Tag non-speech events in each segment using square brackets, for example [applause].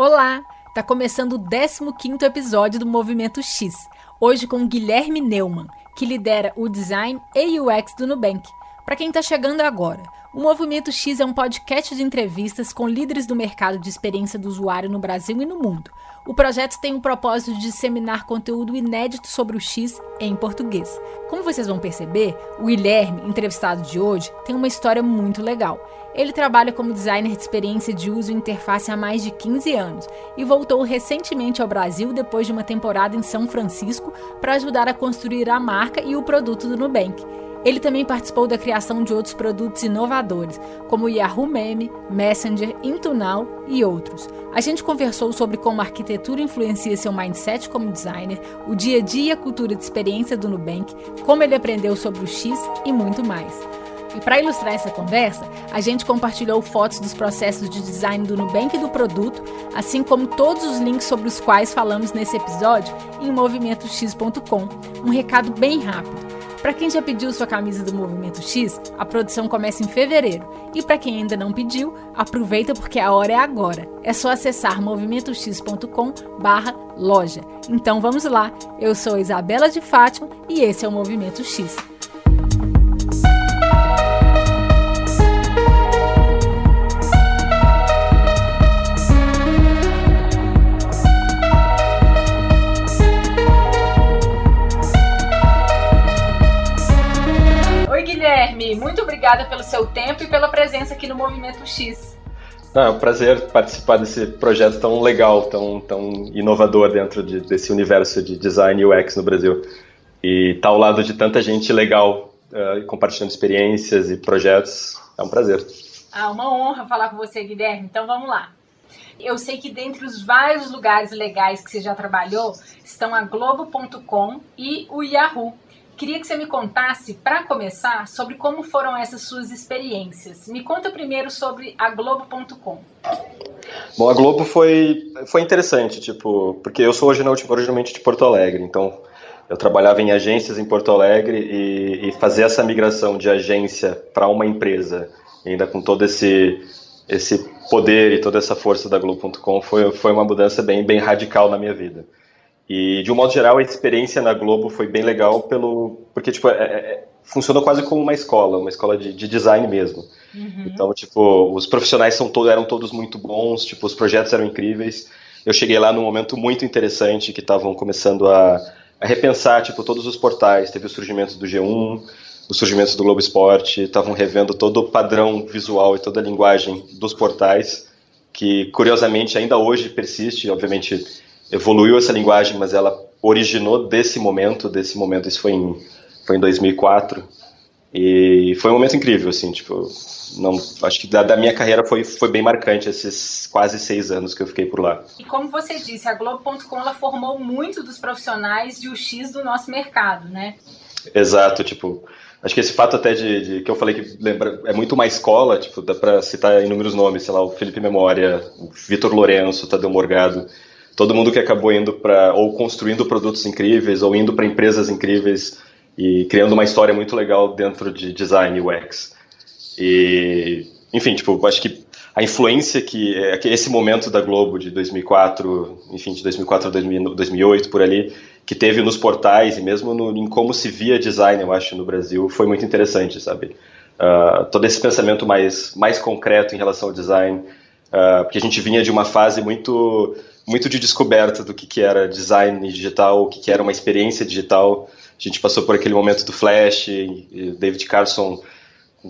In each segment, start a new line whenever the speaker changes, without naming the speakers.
Olá! Tá começando o 15º episódio do Movimento X, hoje com Guilherme Neumann, que lidera o Design e UX do Nubank. Para quem está chegando agora, o Movimento X é um podcast de entrevistas com líderes do mercado de experiência do usuário no Brasil e no mundo. O projeto tem o propósito de disseminar conteúdo inédito sobre o X em português. Como vocês vão perceber, o Guilherme, entrevistado de hoje, tem uma história muito legal. Ele trabalha como designer de experiência de uso e interface há mais de 15 anos e voltou recentemente ao Brasil depois de uma temporada em São Francisco para ajudar a construir a marca e o produto do Nubank. Ele também participou da criação de outros produtos inovadores, como o Yahoo Meme, Messenger, Intunow e outros. A gente conversou sobre como a arquitetura influencia seu mindset como designer, o dia a dia e a cultura de experiência do Nubank, como ele aprendeu sobre o X e muito mais. E para ilustrar essa conversa, a gente compartilhou fotos dos processos de design do Nubank e do produto, assim como todos os links sobre os quais falamos nesse episódio em movimentox.com. Um recado bem rápido. Para quem já pediu sua camisa do Movimento X, a produção começa em fevereiro. E para quem ainda não pediu, aproveita porque a hora é agora. É só acessar movimentox.com/loja. Então vamos lá. Eu sou Isabela de Fátima e esse é o Movimento X. Guilherme, muito obrigada pelo seu tempo e pela presença aqui no Movimento X.
Ah, é um prazer participar desse projeto tão legal, tão, tão inovador dentro de, desse universo de design UX no Brasil. E estar tá ao lado de tanta gente legal, uh, compartilhando experiências e projetos, é um prazer.
Ah, uma honra falar com você, Guilherme. Então vamos lá. Eu sei que dentre os vários lugares legais que você já trabalhou estão a Globo.com e o Yahoo. Queria que você me contasse, para começar, sobre como foram essas suas experiências. Me conta primeiro sobre a Globo.com.
Bom, a Globo foi, foi interessante, tipo, porque eu sou originalmente de Porto Alegre, então eu trabalhava em agências em Porto Alegre e, e fazer essa migração de agência para uma empresa, ainda com todo esse esse poder e toda essa força da Globo.com foi, foi uma mudança bem, bem radical na minha vida. E, de um modo geral, a experiência na Globo foi bem legal pelo porque, tipo, é, é, funcionou quase como uma escola, uma escola de, de design mesmo. Uhum. Então, tipo, os profissionais são todo, eram todos muito bons, tipo, os projetos eram incríveis. Eu cheguei lá num momento muito interessante que estavam começando a, a, repensar, tipo, todos os portais. Teve o surgimento do G1, o surgimento do Globo Esporte, estavam revendo todo o padrão visual e toda a linguagem dos portais, que, curiosamente, ainda hoje persiste, obviamente evoluiu essa linguagem, mas ela originou desse momento, desse momento, isso foi em, foi em 2004, e foi um momento incrível, assim, tipo, não, acho que da, da, minha carreira foi, foi bem marcante esses quase seis anos que eu fiquei por lá.
E como você disse, a Globo.com ela formou muito dos profissionais de UX do nosso mercado, né?
Exato, tipo, acho que esse fato até de, de, que eu falei que lembra é muito uma escola, tipo, dá para citar inúmeros nomes, sei lá, o Felipe Memória, o Vitor Lourenço, o Tadeu Morgado, todo mundo que acabou indo para ou construindo produtos incríveis ou indo para empresas incríveis e criando uma história muito legal dentro de design UX. E, enfim, tipo, acho que a influência que, é, que esse momento da Globo de 2004, enfim, de 2004 a 2008 por ali, que teve nos portais e mesmo no, em como se via design, eu acho, no Brasil, foi muito interessante, sabe? Uh, todo esse pensamento mais, mais concreto em relação ao design, uh, porque a gente vinha de uma fase muito muito de descoberta do que, que era design digital, o que, que era uma experiência digital. A gente passou por aquele momento do Flash, David Carson,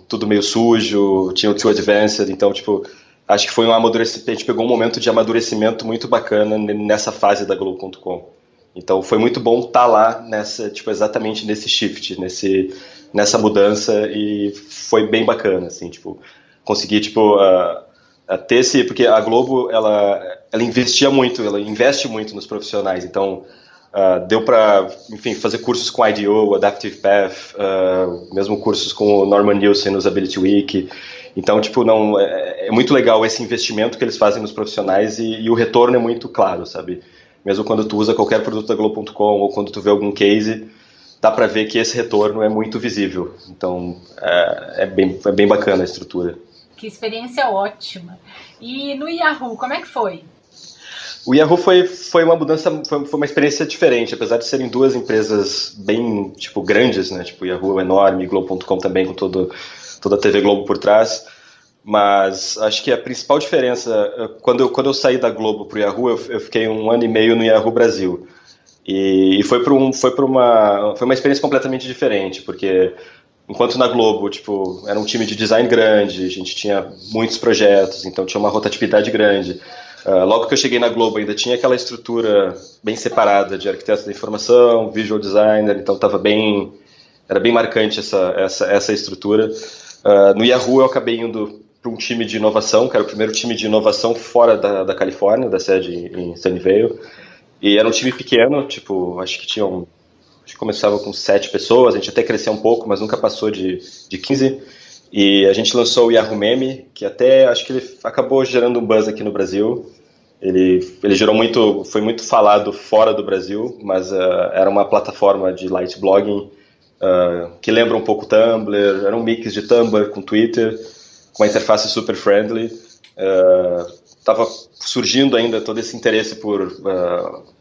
tudo meio sujo, tinha o Too Advanced, então, tipo, acho que foi um amadurecimento, a gente pegou um momento de amadurecimento muito bacana nessa fase da Globo.com. Então, foi muito bom estar tá lá nessa, tipo, exatamente nesse shift, nesse, nessa mudança e foi bem bacana, assim, tipo, conseguir, tipo, uh, ter esse, porque a Globo ela, ela investia muito, ela investe muito nos profissionais, então uh, deu para, enfim, fazer cursos com IDEO, Adaptive Path, uh, mesmo cursos com o Norman Nielsen no Ability Week, então tipo não é, é, muito legal esse investimento que eles fazem nos profissionais e, e, o retorno é muito claro, sabe? Mesmo quando tu usa qualquer produto da Globo.com ou quando tu vê algum case, dá para ver que esse retorno é muito visível. Então é, é, bem, é bem bacana a estrutura.
Que experiência ótima. E no Yahoo, como é que foi?
O Yahoo foi, foi uma mudança, foi, foi, uma experiência diferente, apesar de serem duas empresas bem, tipo, grandes, né? Tipo, o Yahoo é enorme, Globo.com também, com todo, toda a TV Globo por trás. Mas acho que a principal diferença, eh, quando eu, quando eu saí da Globo para o Yahoo, eu, eu, fiquei um ano e meio no Yahoo Brasil. E, e foi para um, foi uma, foi uma experiência completamente diferente, porque enquanto na Globo, tipo, era um time de design grande, a gente tinha muitos projetos, então tinha uma rotatividade grande. Uh, logo que eu cheguei na Globo, ainda tinha aquela estrutura bem separada de arquiteto da informação, visual designer, então estava bem, era bem marcante essa, essa, essa estrutura. Uh, no Yahoo eu acabei indo para um time de inovação, que era o primeiro time de inovação fora da, da Califórnia, da sede em Sunnyvale. E era um time pequeno, tipo, acho que tinham acho que começava com sete pessoas, a gente até cresceu um pouco, mas nunca passou de, de 15. E a gente lançou o Yahoo Meme, que até acho que ele acabou gerando um buzz aqui no Brasil. Ele, ele gerou muito, foi muito falado fora do Brasil, mas uh, era uma plataforma de light blogging uh, que lembra um pouco Tumblr, era um mix de Tumblr com Twitter, com uma interface super friendly. Estava uh, surgindo ainda todo esse interesse por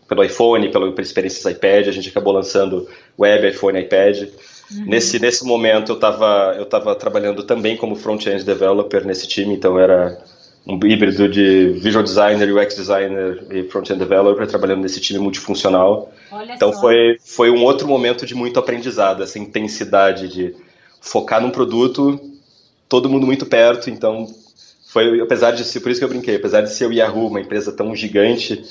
pelo iPhone, pela, pela experiências iPad, a gente acabou lançando web, iPhone, iPad. Uhum. Nesse, nesse momento eu estava eu tava trabalhando também como front-end developer nesse time, então era um híbrido de visual designer, UX designer e front-end developer trabalhando nesse time multifuncional. Olha então só. foi foi um outro momento de muito aprendizado, essa intensidade de focar num produto, todo mundo muito perto, então foi apesar de ser por isso que eu brinquei, apesar de ser o Yahoo, uma empresa tão gigante,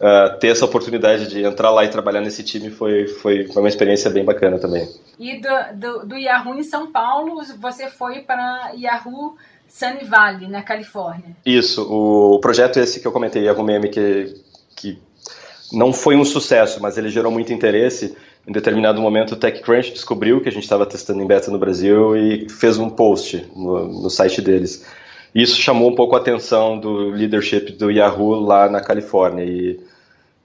uh, ter essa oportunidade de entrar lá e trabalhar nesse time foi, foi, foi uma experiência bem bacana também.
E do, do, do Yahoo em São Paulo, você foi para Yahoo Sunny Valley, na Califórnia.
Isso, o projeto esse que eu comentei, Yahoo Meme, que, que não foi um sucesso, mas ele gerou muito interesse. Em determinado momento, o TechCrunch descobriu que a gente estava testando em beta no Brasil e fez um post no, no site deles. Isso chamou um pouco a atenção do leadership do Yahoo lá na Califórnia. E,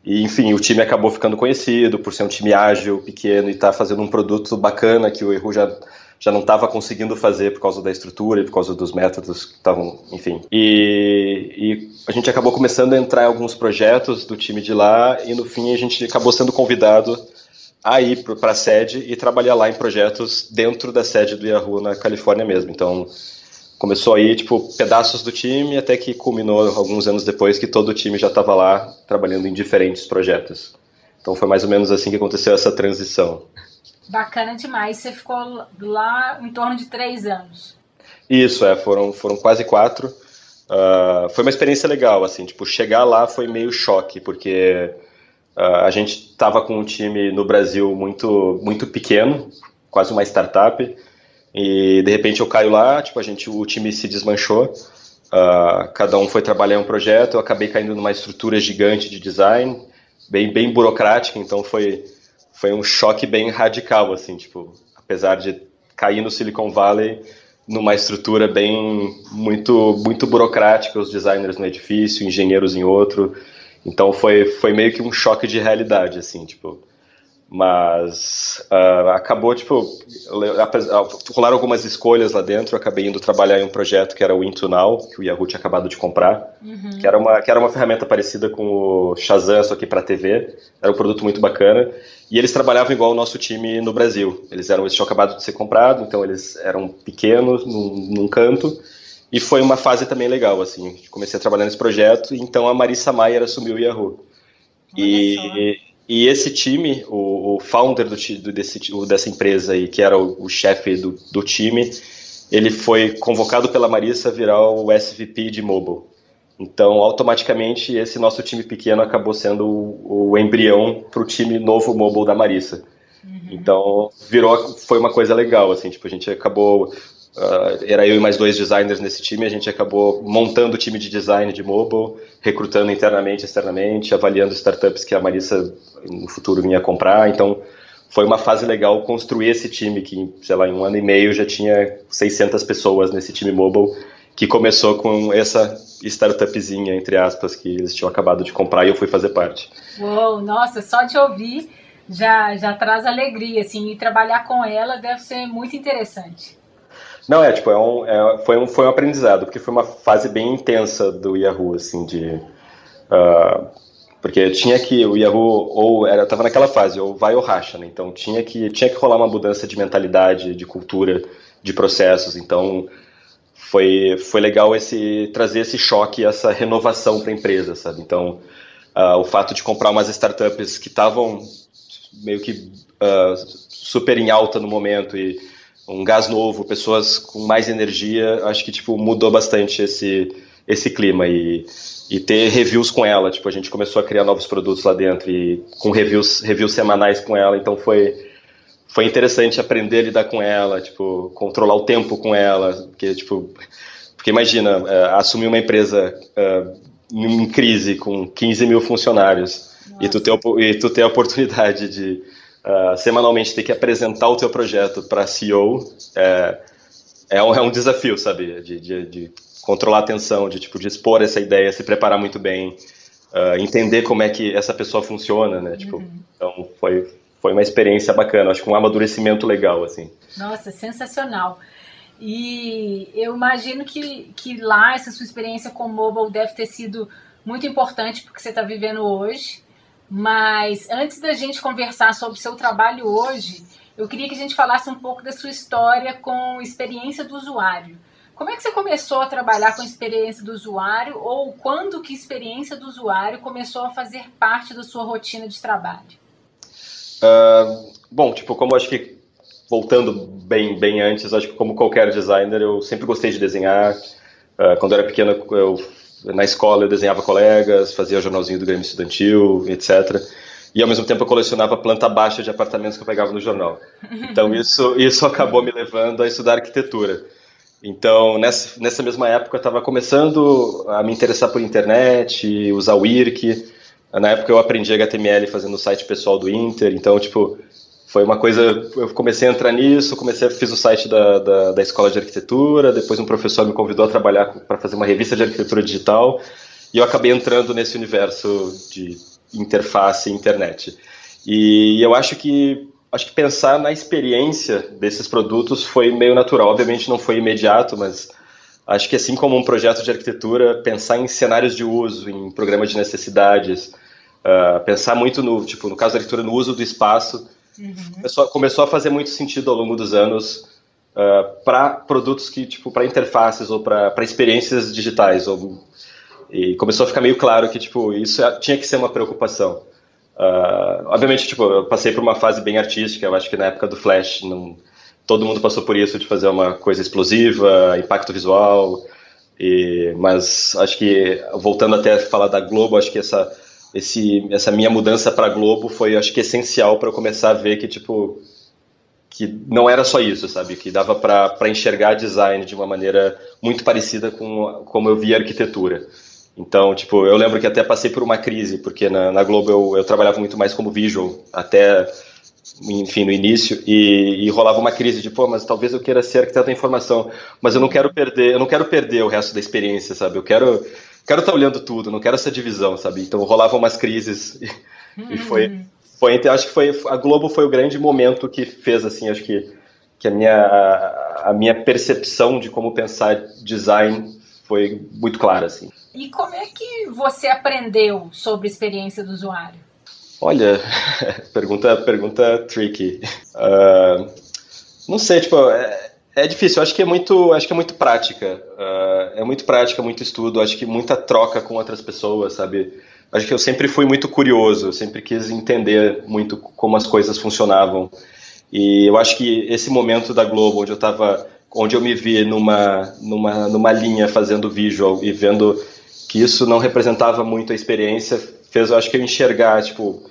e, enfim, o time acabou ficando conhecido por ser um time ágil, pequeno e estar tá fazendo um produto bacana que o Yahoo já, já não estava conseguindo fazer por causa da estrutura e por causa dos métodos que estavam, enfim. E, e, a gente acabou começando a entrar em alguns projetos do time de lá e no fim a gente acabou sendo convidado a ir para a sede e trabalhar lá em projetos dentro da sede do Yahoo na Califórnia mesmo. Então começou aí, tipo, pedaços do time, até que culminou alguns anos depois que todo o time já estava lá trabalhando em diferentes projetos. Então foi mais ou menos assim que aconteceu essa transição.
Bacana demais. Você ficou lá em torno de três anos.
Isso, é, foram, foram quase quatro. Uh, foi uma experiência legal, assim, tipo, chegar lá foi meio choque, porque uh, a gente estava com um time no Brasil muito, muito pequeno, quase uma startup, e de repente eu caio lá, tipo, a gente, o time se desmanchou, uh, cada um foi trabalhar um projeto, eu acabei caindo numa estrutura gigante de design, bem, bem burocrática, então foi, foi um choque bem radical, assim, tipo, apesar de cair no Silicon Valley numa estrutura bem, muito, muito burocrática, os designers no edifício, engenheiros em outro, então foi, foi meio que um choque de realidade, assim, tipo, mas uh, acabou, tipo, rolaram algumas escolhas lá dentro. Eu acabei indo trabalhar em um projeto que era o Into Now, que o Yahoo tinha acabado de comprar, uhum. que, era uma, que era uma ferramenta parecida com o Shazam, só que para TV. Era um produto muito bacana. E eles trabalhavam igual o nosso time no Brasil. Eles eram, eles tinham acabado de ser comprado, então eles eram pequenos num, num canto. E foi uma fase também legal, assim. Comecei a trabalhar nesse projeto, e então a Marissa Maier assumiu o Yahoo. Olha e, só e esse time, o, o founder do, do, desse, dessa empresa aí, que era o, o chefe do, do, time, ele foi convocado pela Marissa a virar o SVP de mobile. Então, automaticamente, esse nosso time pequeno acabou sendo o, o embrião para o time novo mobile da Marissa. Uhum. Então, virou, foi uma coisa legal, assim, tipo, a gente acabou Uh, era eu e mais dois designers nesse time, a gente acabou montando o time de design de mobile, recrutando internamente, externamente, avaliando startups que a Marissa no futuro vinha comprar. Então, foi uma fase legal construir esse time que, sei lá, em um ano e meio já tinha 600 pessoas nesse time mobile, que começou com essa startupzinha, entre aspas, que eles tinham acabado de comprar e eu fui fazer parte.
Uou, nossa, só de ouvir já, já traz alegria, assim, e trabalhar com ela deve ser muito interessante.
Não, é, tipo, é um, é, foi, um, foi um aprendizado, porque foi uma fase bem intensa do Yahoo, assim, de... Uh, porque tinha que o Yahoo ou era tava naquela fase ou vai ou racha, né? Então tinha que tinha que rolar uma mudança de mentalidade, de cultura, de processos. Então foi foi legal esse trazer esse choque, essa renovação para a empresa, sabe? Então uh, o fato de comprar umas startups que estavam meio que uh, super em alta no momento e um gás novo, pessoas com mais energia, acho que tipo mudou bastante esse esse clima e e ter reviews com ela. Tipo, a gente começou a criar novos produtos lá dentro e com reviews, reviews semanais com ela. Então foi foi interessante aprender a lidar com ela, tipo, controlar o tempo com ela, porque tipo, porque imagina uh, assumir uma empresa uh, em crise com 15 mil funcionários e tu, ter, e tu ter a oportunidade de uh, semanalmente ter que apresentar o teu projeto para CEO é, é, um, é um desafio, sabe? De, de, de controlar a atenção, de tipo de expor essa ideia, se preparar muito bem, uh, entender como é que essa pessoa funciona, né? Tipo, uhum. então foi foi uma experiência bacana, acho que um amadurecimento legal assim.
Nossa, sensacional. E eu imagino que, que lá essa sua experiência com o mobile deve ter sido muito importante porque você está vivendo hoje. Mas antes da gente conversar sobre o seu trabalho hoje, eu queria que a gente falasse um pouco da sua história com experiência do usuário. Como é que você começou a trabalhar com experiência do usuário ou quando que experiência do usuário começou a fazer parte da sua rotina de trabalho?
Uh, bom, tipo, como acho que voltando bem, bem antes, acho que como qualquer designer, eu sempre gostei de desenhar. Uh, quando eu era pequeno, eu, na escola eu desenhava colegas, fazia jornalzinho do Grêmio Estudantil, etc. E ao mesmo tempo eu colecionava planta baixa de apartamentos que eu pegava no jornal. Então [laughs] isso, isso acabou me levando a estudar arquitetura. Então, nessa, nessa mesma época, eu estava começando a me interessar por internet, usar o IRC. Na época, eu aprendi HTML fazendo o site pessoal do Inter. Então, tipo, foi uma coisa. Eu comecei a entrar nisso, comecei, fiz o site da, da, da escola de arquitetura. Depois, um professor me convidou a trabalhar para fazer uma revista de arquitetura digital. E eu acabei entrando nesse universo de interface e internet. E eu acho que acho que pensar na experiência desses produtos foi meio natural. Obviamente não foi imediato, mas acho que assim como um projeto de arquitetura, pensar em cenários de uso, em programas de necessidades, uh, pensar muito no, tipo, no caso da arquitetura, no uso do espaço, uhum. começou, começou, a fazer muito sentido ao longo dos anos uh, ah, para produtos que, tipo, para interfaces ou para experiências digitais. Ou, e começou a ficar meio claro que, tipo, isso é, tinha que ser uma preocupação. Uh, obviamente, tipo, eu passei por uma fase bem artística, eu acho que na época do Flash não, todo mundo passou por isso, de fazer uma coisa explosiva, impacto visual, e, mas acho que, voltando até a falar da Globo, acho que essa, esse, essa minha mudança para Globo foi, acho que, essencial para eu começar a ver que, tipo, que não era só isso, sabe? Que dava para enxergar design de uma maneira muito parecida com como eu via arquitetura. Então, tipo, eu lembro que até passei por uma crise, porque na, na Globo eu, eu, trabalhava muito mais como visual, até, enfim, no início, e, e, rolava uma crise de, pô, mas talvez eu queira ser arquiteto da informação, mas eu não quero perder, eu não quero perder o resto da experiência, sabe? Eu quero quero estar tá olhando tudo, não quero essa divisão, sabe? Então rolavam umas crises e, e foi, foi, acho que foi a Globo foi o grande momento que fez assim, acho que que a minha a minha percepção de como pensar design foi muito clara assim.
E como é que você aprendeu sobre a experiência do usuário?
Olha, [laughs] pergunta, pergunta tricky. Uh, não sei, tipo, é, é, difícil. Acho que é muito, acho que é muito prática. Uh, é muito prática, muito estudo. Acho que muita troca com outras pessoas, sabe? Acho que eu sempre fui muito curioso. Sempre quis entender muito como as coisas funcionavam. E eu acho que esse momento da Globo, onde eu estava, onde eu me vi numa, numa, numa linha fazendo visual e vendo que isso não representava muito a experiência, fez eu acho que eu enxergar, tipo,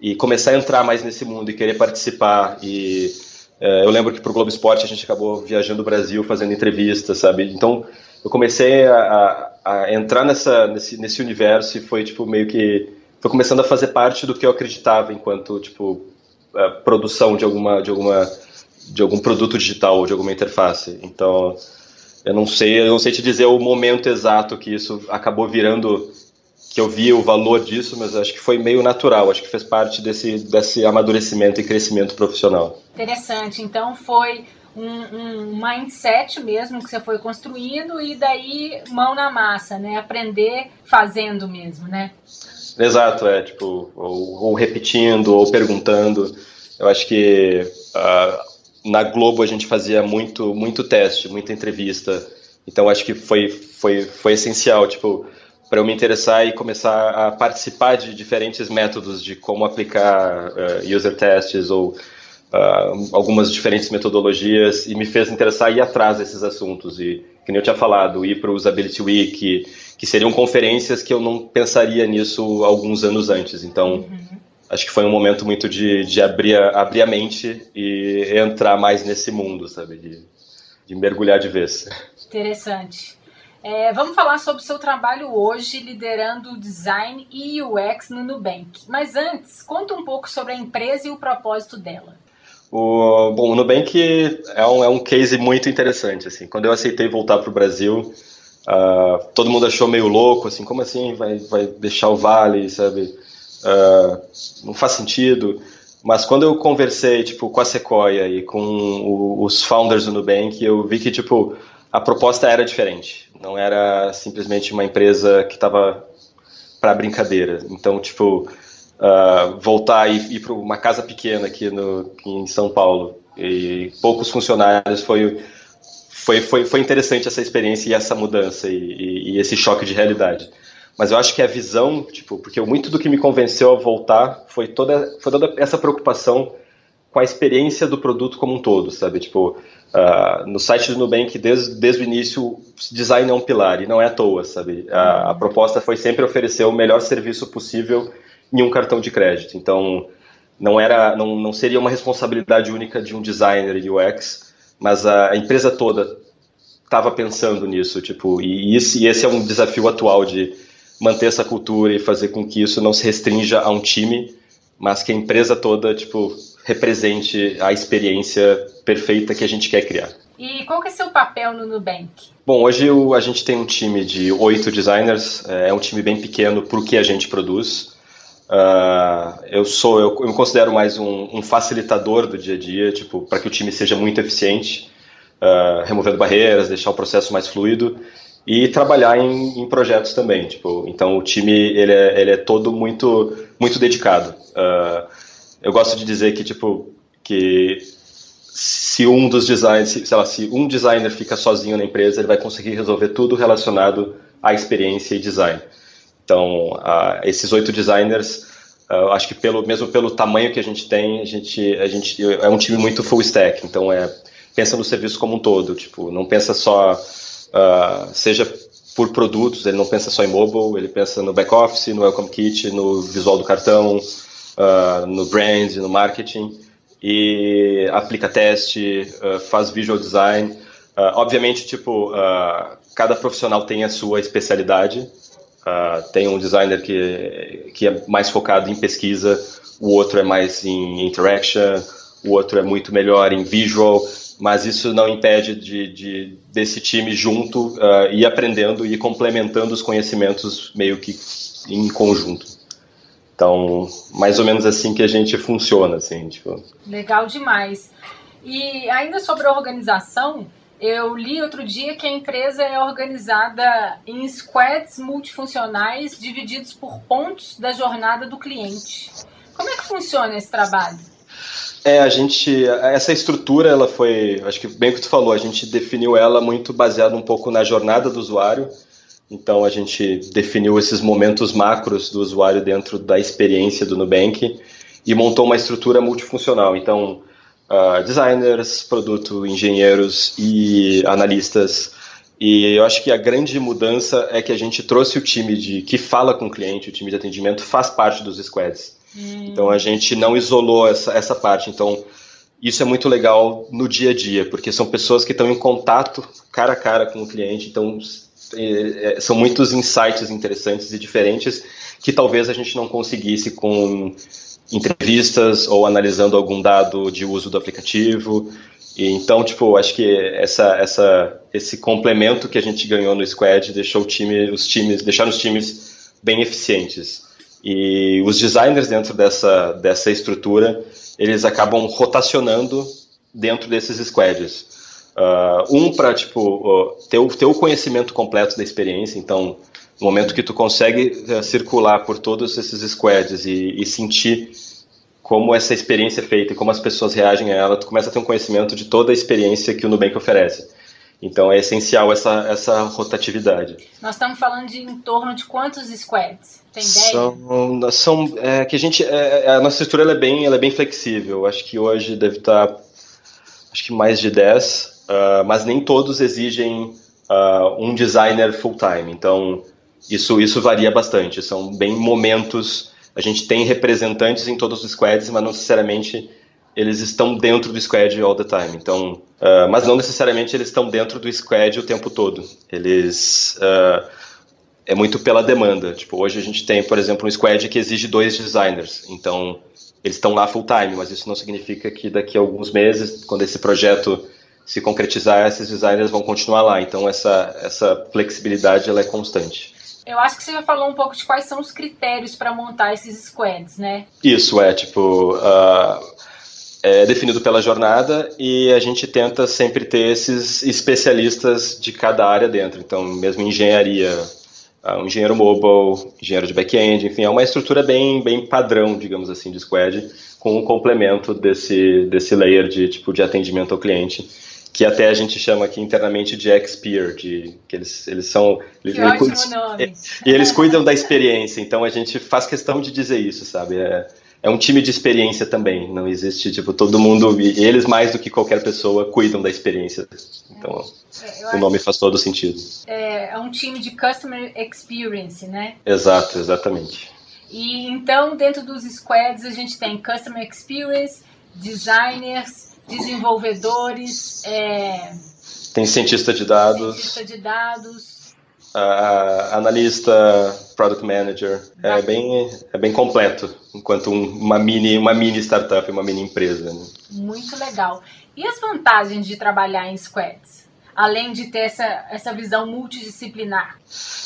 e começar a entrar mais nesse mundo e querer participar. E é, eu lembro que para o Globo Esporte a gente acabou viajando o Brasil, fazendo entrevistas, sabe? Então eu comecei a, a, entrar nessa, nesse, nesse universo e foi tipo meio que foi começando a fazer parte do que eu acreditava enquanto tipo produção de alguma de alguma de algum produto digital ou de alguma interface. Então eu não sei, eu não sei te dizer o momento exato que isso acabou virando que eu vi o valor disso, mas acho que foi meio natural, acho que fez parte desse, desse amadurecimento e crescimento profissional.
Interessante. Então foi um, um, mindset mesmo que você foi construindo e daí mão na massa, né? Aprender fazendo mesmo, né?
Exato, é tipo, ou, ou repetindo, ou perguntando. Eu acho que uh, na Globo a gente fazia muito, muito teste, muita entrevista. Então acho que foi, foi, foi essencial, tipo, para eu me interessar e começar a participar de diferentes métodos de como aplicar uh, user tests ou uh, algumas diferentes metodologias e me fez interessar ir atrás desses assuntos. E, como eu tinha falado, ir para o Usability Week, que seriam conferências que eu não pensaria nisso alguns anos antes. Então, uhum. acho que foi um momento muito de, de abrir, a, abrir a mente e entrar mais nesse mundo, sabe? De, de mergulhar de vez.
Interessante. É, vamos falar sobre o seu trabalho hoje liderando design e UX no Nubank. Mas antes, conta um pouco sobre a empresa e o propósito dela.
O, bom, o Nubank é um, é um case muito interessante. Assim. Quando eu aceitei voltar para o Brasil, Uh, todo mundo achou meio louco, assim, como assim vai, vai deixar o Vale, sabe? Uh, não faz sentido. Mas quando eu conversei, tipo, com a Sequoia e com o, os founders do Nubank, eu vi que, tipo, a proposta era diferente. Não era simplesmente uma empresa que estava para brincadeira. Então, tipo, uh, voltar e ir para uma casa pequena aqui no, em São Paulo e poucos funcionários foi foi, foi, foi interessante essa experiência e essa mudança e, e, e, esse choque de realidade. Mas eu acho que a visão, tipo, porque muito do que me convenceu a voltar foi toda, foi toda essa preocupação com a experiência do produto como um todo, sabe? Tipo, uh, no site do Nubank, desde, desde o início, design é um pilar, e não é à toa, sabe? A, a proposta foi sempre oferecer o melhor serviço possível em um cartão de crédito. Então, não, era, não, não seria uma responsabilidade única de um designer UX, mas a empresa toda estava pensando nisso, tipo, e esse, e esse é um desafio atual de manter essa cultura e fazer com que isso não se restrinja a um time, mas que a empresa toda, tipo, represente a experiência perfeita que a gente quer criar.
E qual que é seu papel no Nubank?
Bom, hoje a gente tem um time de oito designers, é, é um time bem pequeno para o que a gente produz. Uh, eu sou, eu, eu, me considero mais um, um, facilitador do dia a dia, tipo, para que o time seja muito eficiente, uh, removendo barreiras, deixar o processo mais fluido e trabalhar em, em projetos também, tipo, então o time ele é, ele é todo muito muito dedicado. Uh, eu gosto de dizer que tipo que se um dos designers, sei lá, se um designer fica sozinho na empresa, ele vai conseguir resolver tudo relacionado à experiência e design. Então, uh, esses oito designers, uh, acho que pelo mesmo pelo tamanho que a gente tem, a gente, a gente é um time muito full stack. Então, é pensa no serviço como um todo. Tipo, não pensa só uh, seja por produtos, ele não pensa só em mobile, ele pensa no back office, no welcome kit, no visual do cartão, no brand, no marketing e aplica teste, faz visual design. obviamente, tipo, cada profissional tem a sua especialidade. Uh, tem um designer que, que é mais focado em pesquisa, o outro é mais em interaction, o outro é muito melhor em visual, mas isso não impede de, de desse time junto uh, ir aprendendo e complementando os conhecimentos meio que em conjunto. Então, mais ou menos assim que a gente funciona, assim, tipo.
Legal demais. E ainda sobre a organização, eu li outro dia que a empresa é organizada em squads multifuncionais divididos por pontos da jornada do cliente. Como é que funciona esse trabalho?
É, a gente, essa estrutura, ela foi, acho que bem que tu falou, a gente definiu ela muito baseado um pouco na jornada do usuário. Então a gente definiu esses momentos macros do usuário dentro da experiência do Nubank e montou uma estrutura multifuncional. Então uh, designers, produto, engenheiros e analistas. E eu acho que a grande mudança é que a gente trouxe o time de que fala com o cliente, o time de atendimento, faz parte dos squads. Hum. Então a gente não isolou essa, essa parte. Então isso é muito legal no dia a dia, porque são pessoas que estão em contato cara a cara com o cliente. Então é, é, são muitos insights interessantes e diferentes que talvez a gente não conseguisse com entrevistas ou analisando algum dado de uso do aplicativo. E, então, tipo, acho que essa, essa, esse complemento que a gente ganhou no Squad deixou o time, os times, deixaram os times bem eficientes. E os designers dentro dessa, dessa estrutura, eles acabam rotacionando dentro desses squads. Uh, um para tipo ter, o, ter o conhecimento completo da experiência, então no momento que tu consegue uh, circular por todos esses squads e, e, sentir como essa experiência é feita e como as pessoas reagem a ela, tu começa a ter um conhecimento de toda a experiência que o Nubank oferece. Então é essencial essa, essa rotatividade.
Nós estamos falando de em torno de quantos squads? Tem ideia?
São, são é, que a gente é, a nossa estrutura ela é bem ela é bem flexível. Acho que hoje deve estar acho que mais de 10, uh, ah, mas nem todos exigem uh, um designer full time. Então isso isso varia bastante. São bem momentos. A gente tem representantes em todos os squads, mas não necessariamente eles estão dentro do squad all the time. Então, uh, mas não necessariamente eles estão dentro do squad o tempo todo. Eles uh, é muito pela demanda. Tipo, hoje a gente tem, por exemplo, um squad que exige dois designers. Então, eles estão lá full time, mas isso não significa que daqui a alguns meses, quando esse projeto se concretizar, esses designers vão continuar lá. Então, essa essa flexibilidade ela é constante.
Eu acho que você já falou um pouco de quais são os critérios para montar esses squads, né?
Isso é tipo uh, é definido pela jornada e a gente tenta sempre ter esses especialistas de cada área dentro. Então, mesmo engenharia, ah, um engenheiro mobile, engenheiro de back-end, enfim, é uma estrutura bem, bem padrão, digamos assim, de squad, com um complemento desse, desse layer de tipo de atendimento ao cliente, que até a gente chama aqui internamente de expert, de que eles, eles são
eles, eles, nome.
e eles cuidam da experiência, então a gente faz questão de dizer isso, sabe? É, é um time de experiência também. Não existe, tipo, todo mundo, eles mais do que qualquer pessoa, cuidam da experiência. Então, é, o nome faz todo sentido.
É, é um time de customer experience, né?
Exato, exatamente.
E então, dentro dos squads, a gente tem customer experience, designers, desenvolvedores, é...
tem cientista de dados.
Cientista de dados
uh, analista, product manager. É bem, é bem completo, enquanto um, uma, mini, uma mini startup, uma mini empresa. Né?
Muito legal. E as vantagens de trabalhar em squads? Além de ter essa, essa visão multidisciplinar?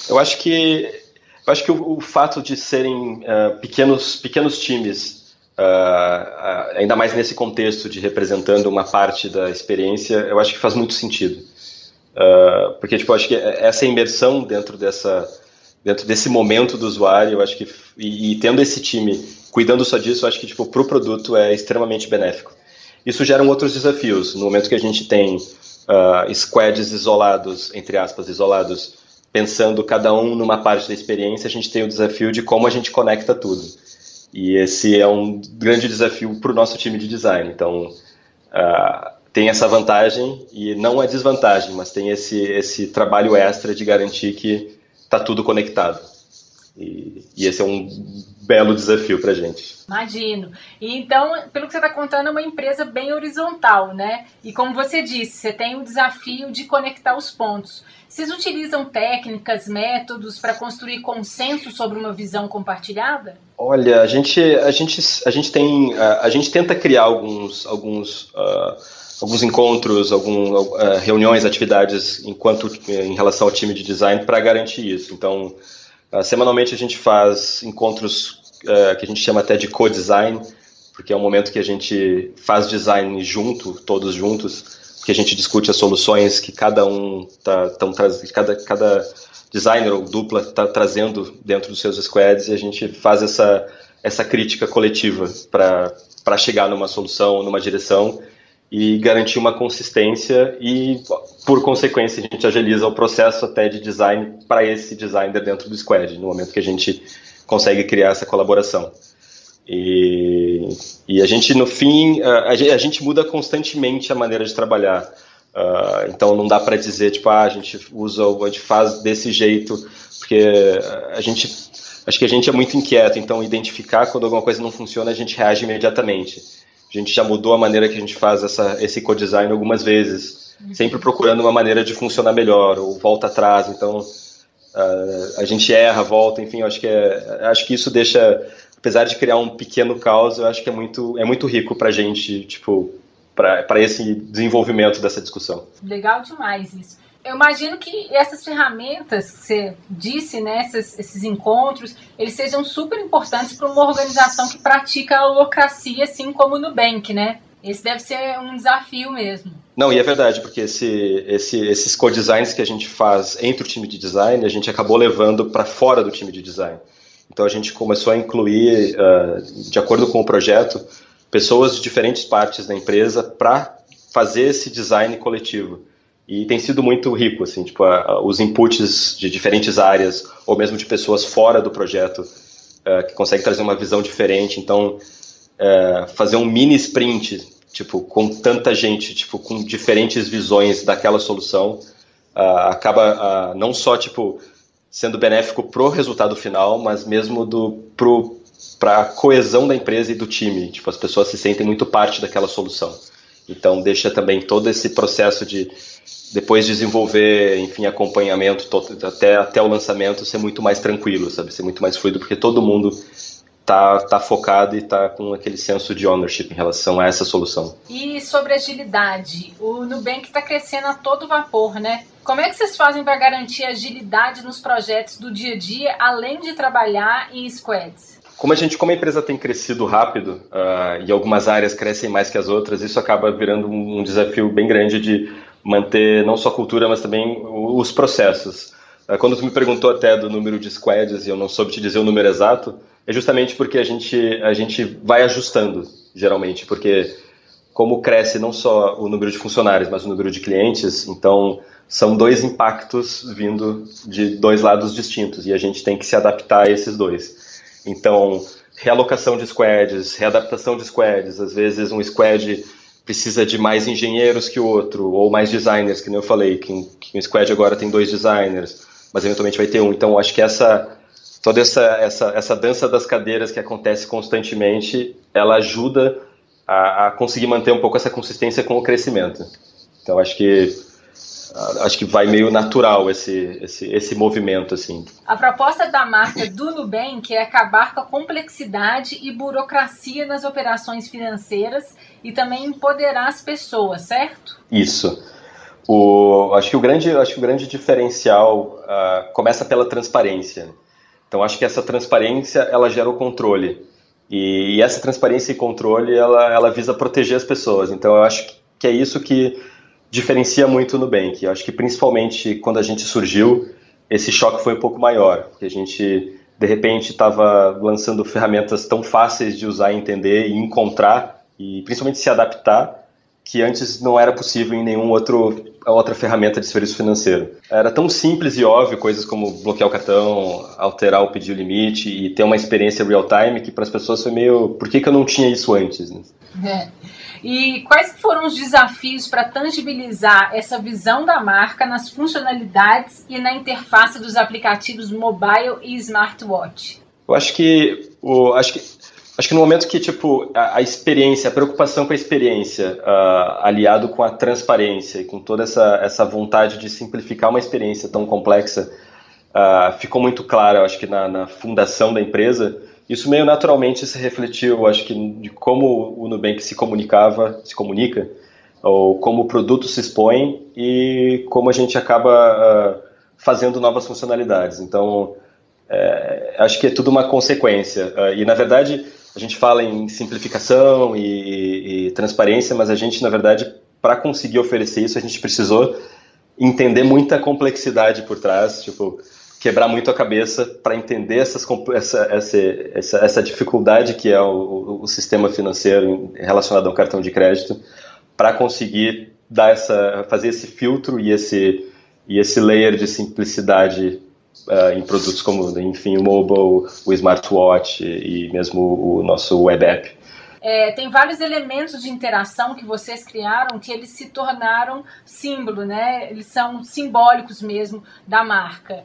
Eu acho que, eu acho que o, o fato de serem uh, pequenos, pequenos times, uh, ainda mais nesse contexto de representando uma parte da experiência, eu acho que faz muito sentido. Uh, porque, tipo, acho que essa imersão dentro dessa dentro desse momento do usuário, eu acho que e, e tendo esse time cuidando só disso, eu acho que tipo para o produto é extremamente benéfico. Isso gera outros desafios. No momento que a gente tem uh, squads isolados, entre aspas, isolados, pensando cada um numa parte da experiência, a gente tem o desafio de como a gente conecta tudo. E esse é um grande desafio para o nosso time de design. Então, uh, tem essa vantagem e não a desvantagem, mas tem esse, esse trabalho extra de garantir que está tudo conectado. E, e, esse é um belo desafio para gente.
Imagino. E então, pelo que você está contando, é uma empresa bem horizontal, né? E como você disse, você tem o desafio de conectar os pontos. Vocês utilizam técnicas, métodos para construir consenso sobre uma visão compartilhada?
Olha, a gente, a gente, a gente tem, a, a gente tenta criar alguns, alguns uh, alguns encontros, algumas uh, reuniões, atividades enquanto em relação ao time de design para garantir isso. Então, uh, semanalmente a gente faz encontros uh, que a gente chama até de co-design, porque é um momento que a gente faz design junto, todos juntos, que a gente discute as soluções que cada um tá tão cada cada designer ou dupla está trazendo dentro dos seus squads e a gente faz essa essa crítica coletiva para para chegar numa solução, numa direção e garantir uma consistência e, por consequência, a gente agiliza o processo até de design para esse designer dentro do squad, no momento que a gente consegue criar essa colaboração. E, e a gente, no fim, a, a, gente muda constantemente a maneira de trabalhar. Uh, então não dá para dizer, tipo, ah, a gente usa, a gente faz desse jeito, porque a gente, acho que a gente é muito inquieto, então identificar quando alguma coisa não funciona, a gente reage imediatamente. A gente já mudou a maneira que a gente faz essa, esse co-design algumas vezes, sempre procurando uma maneira de funcionar melhor, ou volta atrás. Então, uh, a gente erra, volta, enfim, acho que, é, acho que isso deixa, apesar de criar um pequeno caos, eu acho que é muito, é muito rico para a gente, tipo, para esse desenvolvimento dessa discussão.
Legal demais isso eu imagino que essas ferramentas que você disse, né, esses, esses encontros, eles sejam super importantes para uma organização que pratica a holocracia, assim como o Nubank, né? Esse deve ser um desafio mesmo.
Não, e é verdade, porque esse, esse, esses co-designs que a gente faz entre o time de design, a gente acabou levando para fora do time de design. Então a gente começou a incluir, uh, de acordo com o projeto, pessoas de diferentes partes da empresa para fazer esse design coletivo. E tem sido muito rico, assim, tipo, a, os inputs de diferentes áreas, ou mesmo de pessoas fora do projeto, uh, que conseguem trazer uma visão diferente. Então, uh, fazer um mini sprint tipo, com tanta gente, tipo, com diferentes visões daquela solução, uh, acaba não só, tipo, sendo benéfico pro resultado final, mas mesmo do pro para a coesão da empresa e do time. Tipo, as pessoas se sentem muito parte daquela solução. Então, deixa também todo esse processo de depois desenvolver, enfim, acompanhamento até, até o lançamento ser muito mais tranquilo, sabe? Ser muito mais fluido, porque todo mundo tá, tá focado e tá com aquele senso de ownership em relação a essa solução.
E sobre agilidade, o Nubank está crescendo a todo vapor, né? Como é que vocês fazem para garantir agilidade nos projetos do dia a dia, além de trabalhar em squads?
Como a gente, como a empresa tem crescido rápido uh, e algumas áreas crescem mais que as outras, isso acaba virando um, um desafio bem grande de manter não só a cultura, mas também os processos. Uh, quando tu me perguntou até do número de squads e eu não soube te dizer o número exato, é justamente porque a gente, a gente vai ajustando, geralmente, porque como cresce não só o número de funcionários, mas o número de clientes, então são dois impactos vindo de dois lados distintos e a gente tem que se adaptar a esses dois. Então, realocação de squads, readaptação de squads, às vezes um squad precisa de mais engenheiros que o outro, ou mais designers, que nem eu falei, que que um squad agora tem dois designers, mas eventualmente vai ter um. Então, acho que essa toda essa, essa, essa dança das cadeiras que acontece constantemente, ela ajuda a, a, conseguir manter um pouco essa consistência com o crescimento. Então acho que acho que vai meio natural esse, esse, esse movimento assim.
A proposta da marca do Nubank é acabar com a complexidade e burocracia nas operações financeiras e também empoderar as pessoas, certo?
Isso. O, acho que o grande, acho que o grande diferencial uh, começa pela transparência. Então acho que essa transparência ela gera o controle e, essa transparência e controle ela, ela visa proteger as pessoas. Então eu acho que é isso que diferencia muito o Nubank. Eu acho que principalmente quando a gente surgiu esse choque foi um pouco maior, porque a gente de repente estava lançando ferramentas tão fáceis de usar, entender e encontrar e principalmente se adaptar que antes não era possível em nenhum outro outra ferramenta de serviço financeiro. Era tão simples e óbvio, coisas como bloquear o cartão, alterar o pedido limite e ter uma experiência real time que para as pessoas foi meio, por que, que eu não tinha isso antes? Né?
É. E quais foram os desafios para tangibilizar essa visão da marca nas funcionalidades e na interface dos aplicativos mobile e smartwatch?
Eu acho que o, acho que Acho que no momento que, tipo, a, a experiência, a preocupação com a experiência, uh, aliado com a transparência e com toda essa, essa vontade de simplificar uma experiência tão complexa, uh, ficou muito claro, acho que na, na, fundação da empresa, isso meio naturalmente se refletiu, acho que, de como o Nubank se comunicava, se comunica, ou como o produto se expõe e como a gente acaba uh, fazendo novas funcionalidades. Então, é, acho que é tudo uma consequência. e, na verdade, a gente fala em simplificação e, e, transparência, mas a gente, na verdade, para conseguir oferecer isso, a gente precisou entender muita complexidade por trás, tipo, quebrar muito a cabeça para entender essas, essa, essa, essa, essa, dificuldade que é o, o, sistema financeiro relacionado ao cartão de crédito, para conseguir dar essa, fazer esse filtro e esse, e esse layer de simplicidade uh, em produtos como, enfim, o mobile, o smartwatch e, mesmo o nosso web app.
É, tem vários elementos de interação que vocês criaram que eles se tornaram símbolo, né? Eles são simbólicos mesmo da marca.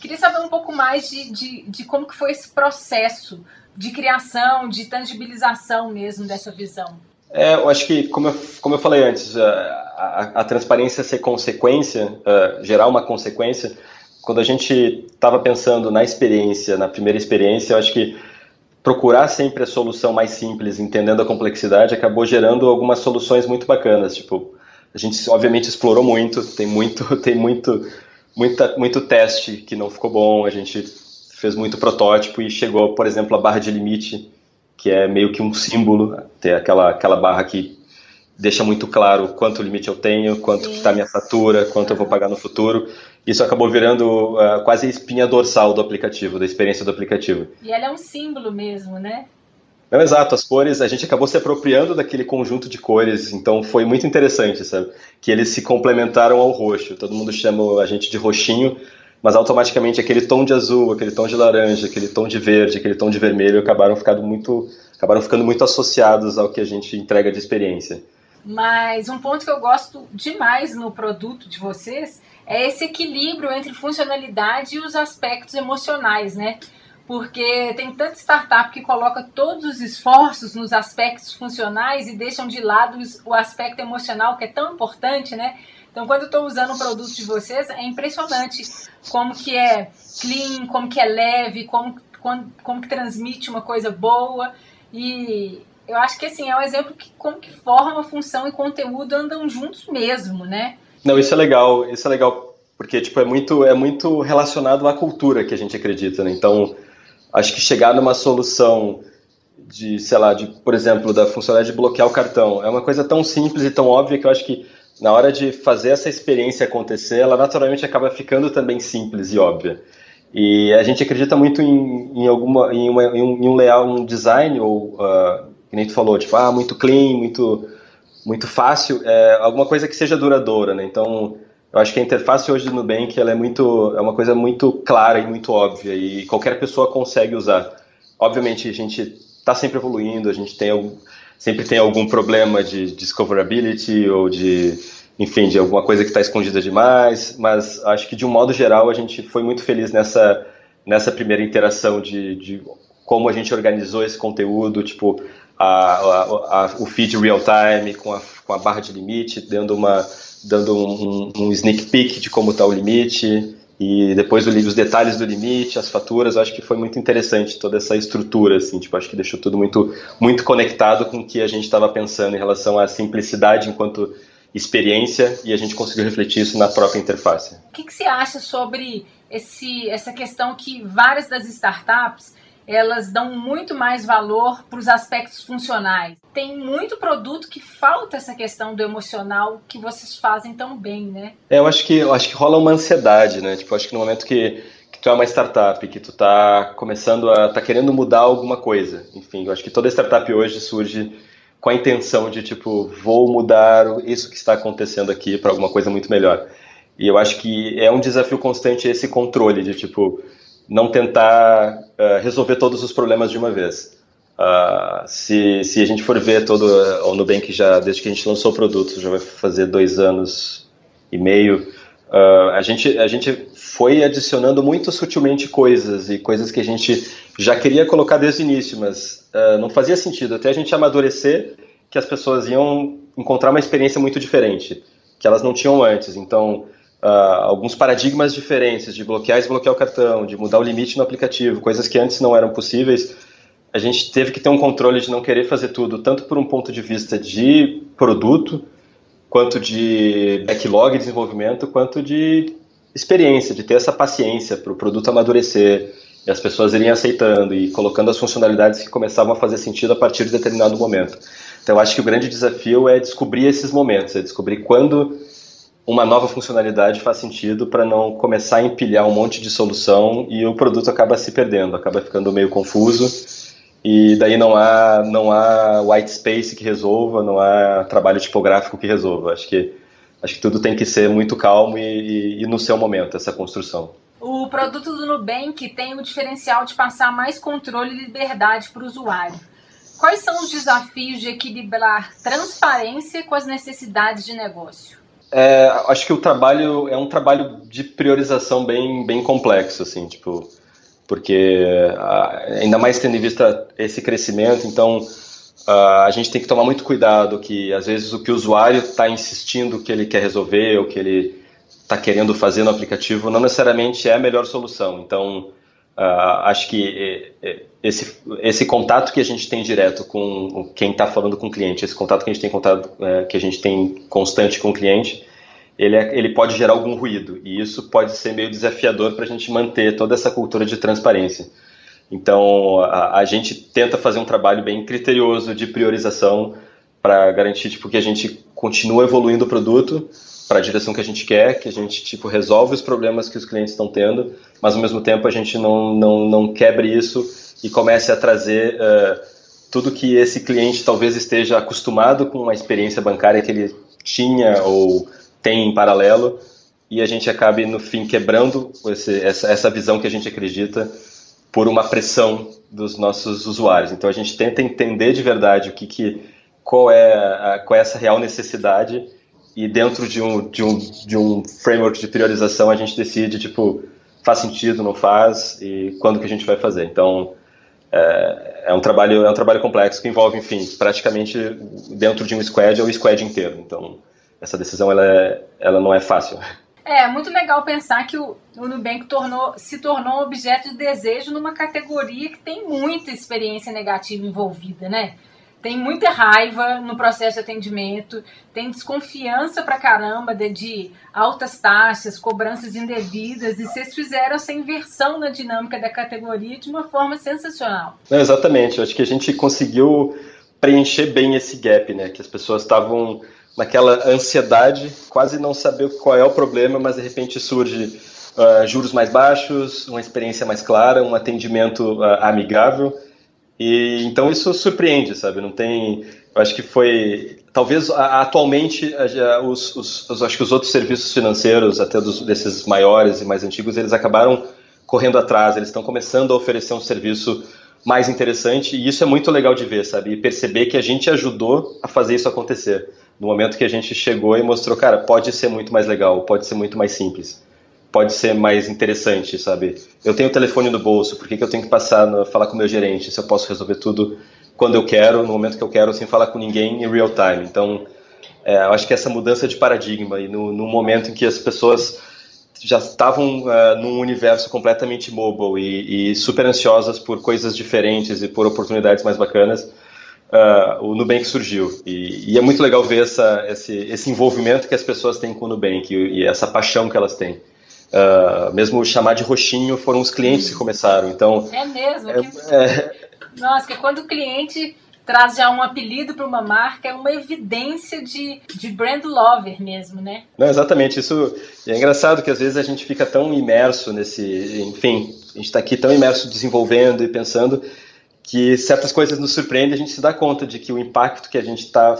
Queria saber um pouco mais de, de, de como que foi esse processo de criação, de tangibilização mesmo dessa visão.
É, eu acho que, como eu, como eu falei antes, a, a, a transparência ser consequência, uh, gerar uma consequência, quando a gente estava pensando na experiência, na primeira experiência, eu acho que procurar sempre a solução mais simples, entendendo a complexidade, acabou gerando algumas soluções muito bacanas. Tipo, a gente obviamente explorou muito, tem muito, [laughs] tem muito, muita, muito teste que não ficou bom. A gente fez muito protótipo e chegou, por exemplo, a barra de limite, que é meio que um símbolo, ter aquela aquela barra que deixa muito claro quanto limite eu tenho, quanto está a minha fatura, quanto eu vou pagar no futuro. Isso acabou virando uh, quase a espinha dorsal do aplicativo, da experiência do aplicativo.
E ela é um símbolo mesmo, né?
Não, exato, as cores, a gente acabou se apropriando daquele conjunto de cores, então foi muito interessante, sabe? Que eles se complementaram ao roxo. Todo mundo chama a gente de roxinho, mas automaticamente aquele tom de azul, aquele tom de laranja, aquele tom de verde, aquele tom de vermelho acabaram ficando muito, acabaram ficando muito associados ao que a gente entrega de experiência.
Mas um ponto que eu gosto demais no produto de vocês é esse equilíbrio entre funcionalidade e os aspectos emocionais, né? Porque tem tanta startup que coloca todos os esforços nos aspectos funcionais e deixam de lado o aspecto emocional que é tão importante, né? Então, quando eu estou usando o produto de vocês, é impressionante como que é clean, como que é leve, como, como, como que transmite uma coisa boa. E eu acho que assim, é um exemplo que como que forma, função e conteúdo andam juntos mesmo, né?
Não, isso é legal, isso é legal, porque tipo, é muito, é muito relacionado à cultura que a gente acredita, né? Então, acho que chegar numa solução de, sei lá, de, por exemplo, da funcionalidade de bloquear o cartão, é uma coisa tão simples e tão óbvia que eu acho que na hora de fazer essa experiência acontecer, ela naturalmente acaba ficando também simples e óbvia. E a gente acredita muito em, em alguma, em, uma, em, um, em um layout, um design ou uh, que nem tu falou, tipo, ah, muito clean, muito, muito fácil, é alguma coisa que seja duradoura, né? Então, eu acho que a interface hoje do Nubank ela é muito, é uma coisa muito clara e muito óbvia e qualquer pessoa consegue usar. Obviamente, a gente está sempre evoluindo, a gente tem algum, sempre tem algum problema de discoverability ou de, enfim, de alguma coisa que está escondida demais, mas acho que de um modo geral a gente foi muito feliz nessa nessa primeira interação de, de como a gente organizou esse conteúdo, tipo, a, a, a, o feed real time com a, com barra de limite, dando, uma, dando um, um sneak peek de como está o limite, e depois os detalhes do limite, as faturas, acho que foi muito interessante toda essa estrutura, assim, tipo, acho que deixou tudo muito, muito conectado com o que a gente estava pensando em relação à simplicidade enquanto experiência e a gente conseguiu refletir isso na própria interface.
O que, que você acha sobre esse, essa questão que várias das startups elas dão muito mais valor para os aspectos funcionais. Tem muito produto que falta essa questão do emocional que vocês fazem tão bem, né?
É, eu acho que eu acho que rola uma ansiedade, né? Tipo, acho que no momento que, que tu é uma startup, que tu tá começando a tá querendo mudar alguma coisa, enfim, eu acho que toda startup hoje surge com a intenção de tipo, vou mudar isso que está acontecendo aqui para alguma coisa muito melhor. E eu acho que é um desafio constante esse controle de tipo, não tentar uh, resolver todos os problemas de uma vez. Uh, se, se a gente for ver todo uh, o Nubank já desde que a gente lançou o produto já vai fazer dois anos e meio uh, a gente a gente foi adicionando muito sutilmente coisas e coisas que a gente já queria colocar desde o início mas não fazia sentido até a gente amadurecer que as pessoas iam encontrar uma experiência muito diferente que elas não tinham antes então uh, alguns paradigmas diferentes de bloquear e desbloquear o cartão, de mudar o limite no aplicativo, coisas que antes não eram possíveis, a gente teve que ter um controle de não querer fazer tudo, tanto por um ponto de vista de produto, quanto de backlog de desenvolvimento, quanto de experiência, de ter essa paciência para o produto amadurecer e as pessoas irem aceitando e colocando as funcionalidades que começavam a fazer sentido a partir de determinado momento. Então, eu acho que o grande desafio é descobrir esses momentos, é descobrir quando uma nova funcionalidade faz sentido para não começar a empilhar um monte de solução e o produto acaba se perdendo, acaba ficando meio confuso e daí não há não há white space que resolva, não há trabalho tipográfico que resolva. Acho que acho que tudo tem que ser muito calmo e, e, e no seu momento essa construção.
O produto do Nubank tem o diferencial de passar mais controle e liberdade para o usuário. Quais são os desafios de equilibrar transparência com as necessidades de negócio?
É, acho que o trabalho é um trabalho de priorização bem, bem complexo, assim, tipo, porque ainda mais tendo em vista esse crescimento, então a gente tem que tomar muito cuidado que às vezes o que o usuário está insistindo que ele quer resolver ou que ele está querendo fazer no aplicativo não necessariamente é a melhor solução. Então Uh, acho que esse, esse contato que a gente tem direto com quem está falando com o cliente, esse contato que a gente tem contato, uh, que a gente tem constante com o cliente, ele, é, ele pode gerar algum ruído e isso pode ser meio desafiador para a gente manter toda essa cultura de transparência. Então a, a, gente tenta fazer um trabalho bem criterioso de priorização para garantir tipo, que a gente continue evoluindo o produto para a direção que a gente quer, que a gente tipo resolve os problemas que os clientes estão tendo, mas ao mesmo tempo a gente não, não, não quebre isso e comece a trazer uh, tudo que esse cliente talvez esteja acostumado com a experiência bancária que ele tinha ou tem em paralelo e a gente acabe no fim quebrando esse, essa, essa visão que a gente acredita por uma pressão dos nossos usuários. Então a gente tenta entender de verdade o que, que qual é a, qual é essa real necessidade e dentro de um, de um, de um framework de priorização a gente decide tipo faz sentido, não faz e quando que a gente vai fazer. Então é, é um trabalho é um trabalho complexo que envolve, enfim, praticamente dentro de um squad ou o squad inteiro. Então essa decisão ela, é, ela não é fácil.
É, muito legal pensar que o, o Nubank tornou, se tornou objeto de desejo numa categoria que tem muita experiência negativa envolvida, né? Tem muita raiva no processo de atendimento, tem desconfiança pra caramba de, de altas taxas, cobranças indevidas, e vocês fizeram essa inversão na dinâmica da categoria de uma forma sensacional.
É, exatamente, eu acho que a gente conseguiu preencher bem esse gap, né? Que as pessoas estavam naquela ansiedade, quase não saber qual é o problema, mas de repente surge uh, juros mais baixos, uma experiência mais clara, um atendimento uh, amigável. E então isso surpreende, sabe? Não tem, eu acho que foi talvez atualmente os, os, os, acho que os outros serviços financeiros, até dos, desses maiores e mais antigos, eles acabaram correndo atrás. Eles estão começando a oferecer um serviço mais interessante e isso é muito legal de ver, sabe? E perceber que a gente ajudou a fazer isso acontecer no momento que a gente chegou e mostrou, cara, pode ser muito mais legal, pode ser muito mais simples, pode ser mais interessante, sabe? Eu tenho o telefone no bolso, por que, que eu tenho que passar, no, falar com o meu gerente, se eu posso resolver tudo quando eu quero, no momento que eu quero, sem falar com ninguém em real time. Então, é, eu acho que essa mudança de paradigma e no, no momento em que as pessoas já estavam uh, num universo completamente mobile e, e super ansiosas por coisas diferentes e por oportunidades mais bacanas, uh, o Nubank surgiu. E, e, é muito legal ver essa, esse, esse, envolvimento que as pessoas têm com o Nubank e, e essa paixão que elas têm. Uh, mesmo chamar de roxinho foram os clientes que começaram. Então,
é mesmo? É, que... é... Nossa, que quando o cliente traz já um apelido para uma marca, é uma evidência de, de brand lover mesmo, né?
Não, exatamente. Isso é engraçado que às vezes a gente fica tão imerso nesse. Enfim, a gente está aqui tão imerso desenvolvendo e pensando que certas coisas nos surpreendem, a gente se dá conta de que o impacto que a gente está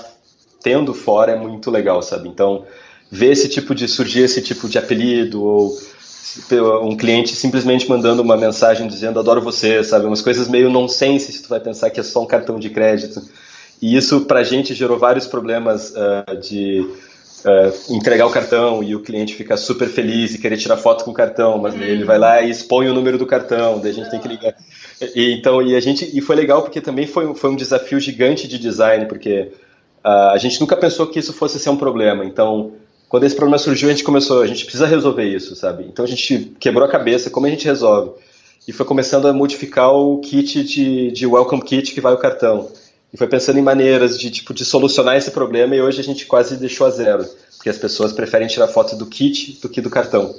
tendo fora é muito legal, sabe? Então, ver esse tipo de surgir esse tipo de apelido ou um cliente simplesmente mandando uma mensagem dizendo adoro você, sabe? Umas coisas meio nonsense se tu vai pensar que é só um cartão de crédito. E isso pra gente gerou vários problemas uh, de uh, entregar o cartão e o cliente ficar super feliz e querer tirar foto com o cartão, mas ele vai lá e expõe o número do cartão, daí a gente tem que ligar. E, então, e a gente e foi legal porque também foi, foi um desafio gigante de design, porque uh, a gente nunca pensou que isso fosse ser um problema. Então, quando esse problema surgiu, a gente começou, a gente precisa resolver isso, sabe? Então a gente quebrou a cabeça, como a gente resolve? E foi começando a modificar o kit de, de welcome kit que vai o cartão. E foi pensando em maneiras de tipo de solucionar esse problema e hoje a gente quase deixou a zero, porque as pessoas preferem tirar foto do kit do que do cartão.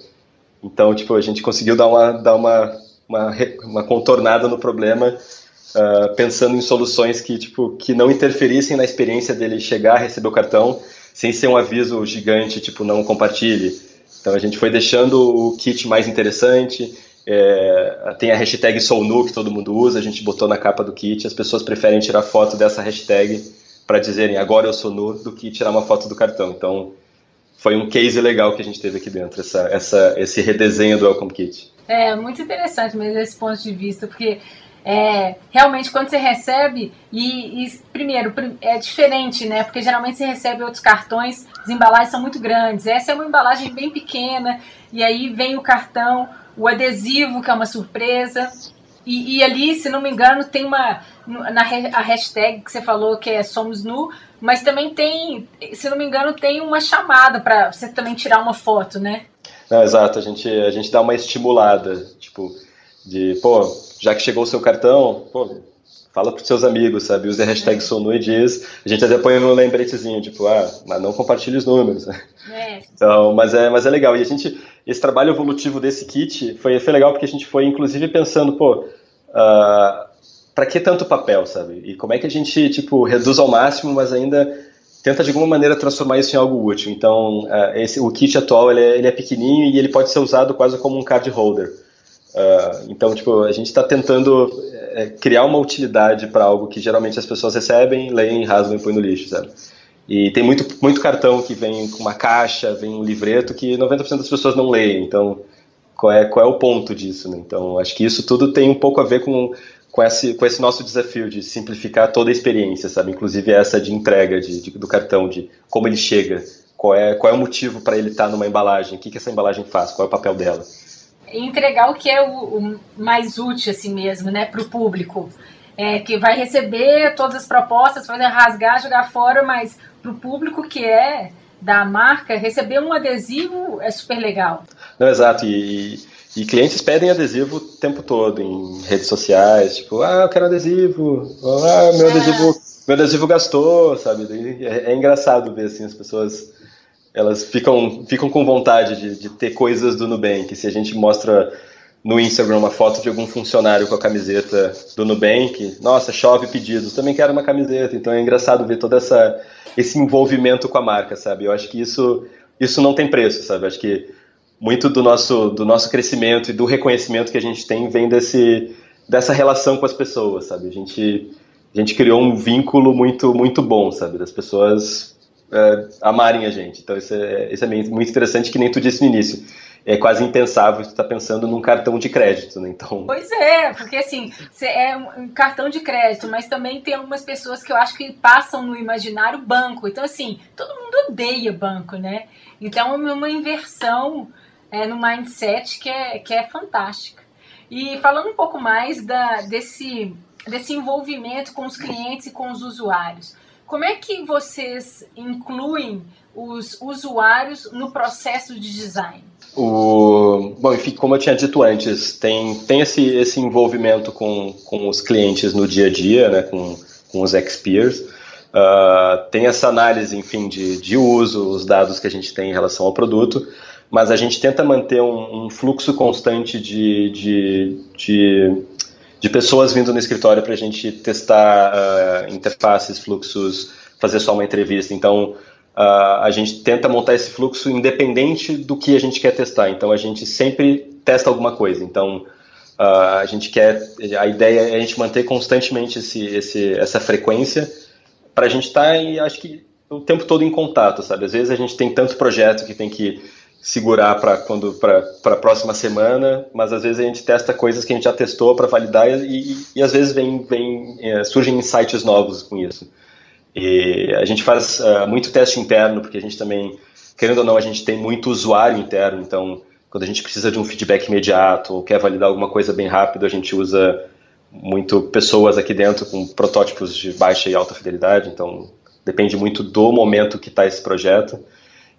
Então, tipo, a gente conseguiu dar uma, dar uma uma, uma contornada no problema, uh, pensando em soluções que, tipo, que não interferissem na experiência dele chegar, receber o cartão, sem ser um aviso gigante, tipo, não compartilhe. Então a gente foi deixando o kit mais interessante, é, tem a hashtag SouNu que todo mundo usa, a gente botou na capa do kit, as pessoas preferem tirar foto dessa hashtag para dizerem agora eu sou nu do que tirar uma foto do cartão. Então foi um case legal que a gente teve aqui dentro, essa, essa, esse redesenho do Welcome Kit.
É muito interessante mesmo esse ponto de vista, porque é, realmente quando você recebe, e, e, primeiro, é diferente, né? Porque geralmente você recebe outros cartões, as embalagens são muito grandes. Essa é uma embalagem bem pequena, e aí vem o cartão, o adesivo, que é uma surpresa. E, e ali, se não me engano, tem uma. Na a hashtag que você falou que é Somos Nu, mas também tem, se não me engano, tem uma chamada para você também tirar uma foto, né?
Não, exato, a gente, a gente dá uma estimulada, tipo, de, pô, já que chegou o seu cartão, pô, fala pros seus amigos, sabe? Use a hashtag Sonu e diz. A gente até põe um lembretezinho, tipo, ah, mas não compartilhe os números. É. Então, mas é, mas é legal. E a gente, esse trabalho evolutivo desse kit foi, foi legal porque a gente foi, inclusive, pensando, pô, uh, para que tanto papel, sabe? E como é que a gente, tipo, reduz ao máximo, mas ainda tenta de alguma maneira transformar isso em algo útil. Então, uh, esse, o kit atual ele é, ele é, pequenininho e ele pode ser usado quase como um card holder. Uh, então, tipo, a gente está tentando é, criar uma utilidade para algo que geralmente as pessoas recebem, leem, rasgam e põem no lixo, sabe? E tem muito, muito cartão que vem com uma caixa, vem um livreto que 90% das pessoas não leem. Então, qual é, qual é o ponto disso? Né? Então, acho que isso tudo tem um pouco a ver com, com, esse, com esse nosso desafio de simplificar toda a experiência, sabe? Inclusive essa de entrega de, de do cartão, de como ele chega, qual é, qual é o motivo para ele estar tá numa embalagem, o que, que essa embalagem faz, qual é o papel dela.
Entregar o que é o, o mais útil, assim mesmo, né, para o público. É, que vai receber todas as propostas, fazer rasgar, jogar fora, mas para o público que é da marca, receber um adesivo é super legal.
Não, exato. E, e, clientes pedem adesivo o tempo todo em redes sociais, tipo, ah, eu quero adesivo, ah, meu adesivo, meu adesivo gastou, sabe? É, é, engraçado ver assim as pessoas elas ficam, ficam com vontade de, de ter coisas do Nubank. Se a gente mostra no Instagram uma foto de algum funcionário com a camiseta do Nubank, nossa, chove pedidos, também quero uma camiseta. Então é engraçado ver toda essa esse envolvimento com a marca, sabe? Eu acho que isso isso não tem preço, sabe? Eu acho que muito do nosso do nosso crescimento e do reconhecimento que a gente tem vem desse dessa relação com as pessoas, sabe? A gente a gente criou um vínculo muito muito bom, sabe? Das pessoas é, amarem a gente. Então isso é, isso é muito interessante que nem tu disse no início é quase impensável tu tá pensando num cartão de crédito, né? Então.
Pois é, porque assim, é um cartão de crédito, mas também tem algumas pessoas que eu acho que passam no imaginário banco. Então, assim, todo mundo odeia banco, né? Então é uma inversão é, no mindset que é, que é fantástica. E falando um pouco mais da, desse, desse envolvimento com os clientes e com os usuários. Como é que vocês incluem os usuários no processo de design?
O, bom, enfim, como eu tinha dito antes, tem, tem esse, esse envolvimento com, com os clientes no dia a dia, né, com, com os experts. Uh, tem essa análise, enfim, de, de uso, os dados que a gente tem em relação ao produto, mas a gente tenta manter um, um fluxo constante de, de, de, de, pessoas vindo no escritório para a gente testar uh, interfaces, fluxos, fazer só uma entrevista. Então, Uh, a gente tenta montar esse fluxo independente do que a gente quer testar. Então a gente sempre testa alguma coisa. Então uh, a gente quer, a ideia é a gente manter constantemente esse, esse, essa frequência para a gente estar, tá, acho que o tempo todo em contato, sabe? Às vezes a gente tem tanto projeto que tem que segurar para quando para a próxima semana, mas às vezes a gente testa coisas que a gente já testou para validar e, e, e, às vezes vem, vem é, surgem insights novos com isso. E a gente faz uh, muito teste interno, porque a gente também, querendo ou não, a gente tem muito usuário interno, então quando a gente precisa de um feedback imediato ou quer validar alguma coisa bem rápido, a gente usa muito pessoas aqui dentro com protótipos de baixa e alta fidelidade, então depende muito do momento que está esse projeto.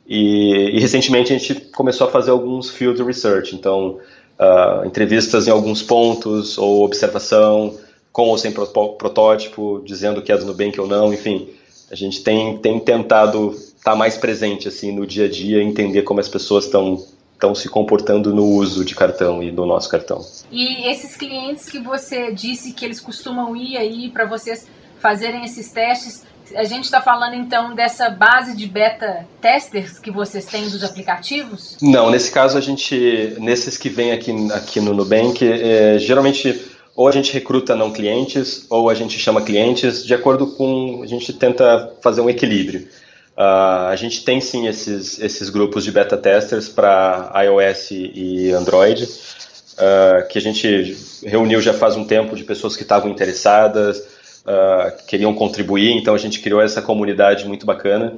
E, e, recentemente a gente começou a fazer alguns field research, então uh, entrevistas em alguns pontos ou observação, com ou sem protótipo, dizendo que é do Nubank ou não, enfim. A gente tem, tem tentado estar tá mais presente assim no dia a dia, entender como as pessoas estão estão se comportando no uso de cartão e do nosso cartão.
E esses clientes que você disse que eles costumam ir aí para vocês fazerem esses testes, a gente está falando então dessa base de beta testers que vocês têm dos aplicativos?
Não, nesse caso a gente, nesses que vêm aqui, aqui no Nubank, é, geralmente ou a gente recruta não clientes, ou a gente chama clientes, de acordo com. A gente tenta fazer um equilíbrio. Uh, a gente tem sim esses, esses grupos de beta testers para iOS e Android, uh, que a gente reuniu já faz um tempo de pessoas que estavam interessadas, uh, queriam contribuir, então a gente criou essa comunidade muito bacana.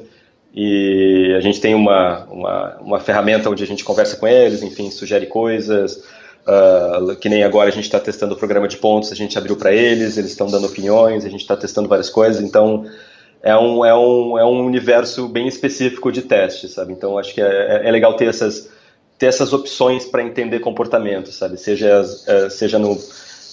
E a gente tem uma, uma, uma ferramenta onde a gente conversa com eles, enfim, sugere coisas, Uh, que nem agora a gente está testando o programa de pontos, a gente abriu para eles, eles estão dando opiniões, a gente está testando várias coisas, então é um, é, um, é um universo bem específico de testes, sabe? Então acho que é, é, é legal ter essas, ter essas opções para entender comportamento, sabe? Seja, uh, seja no,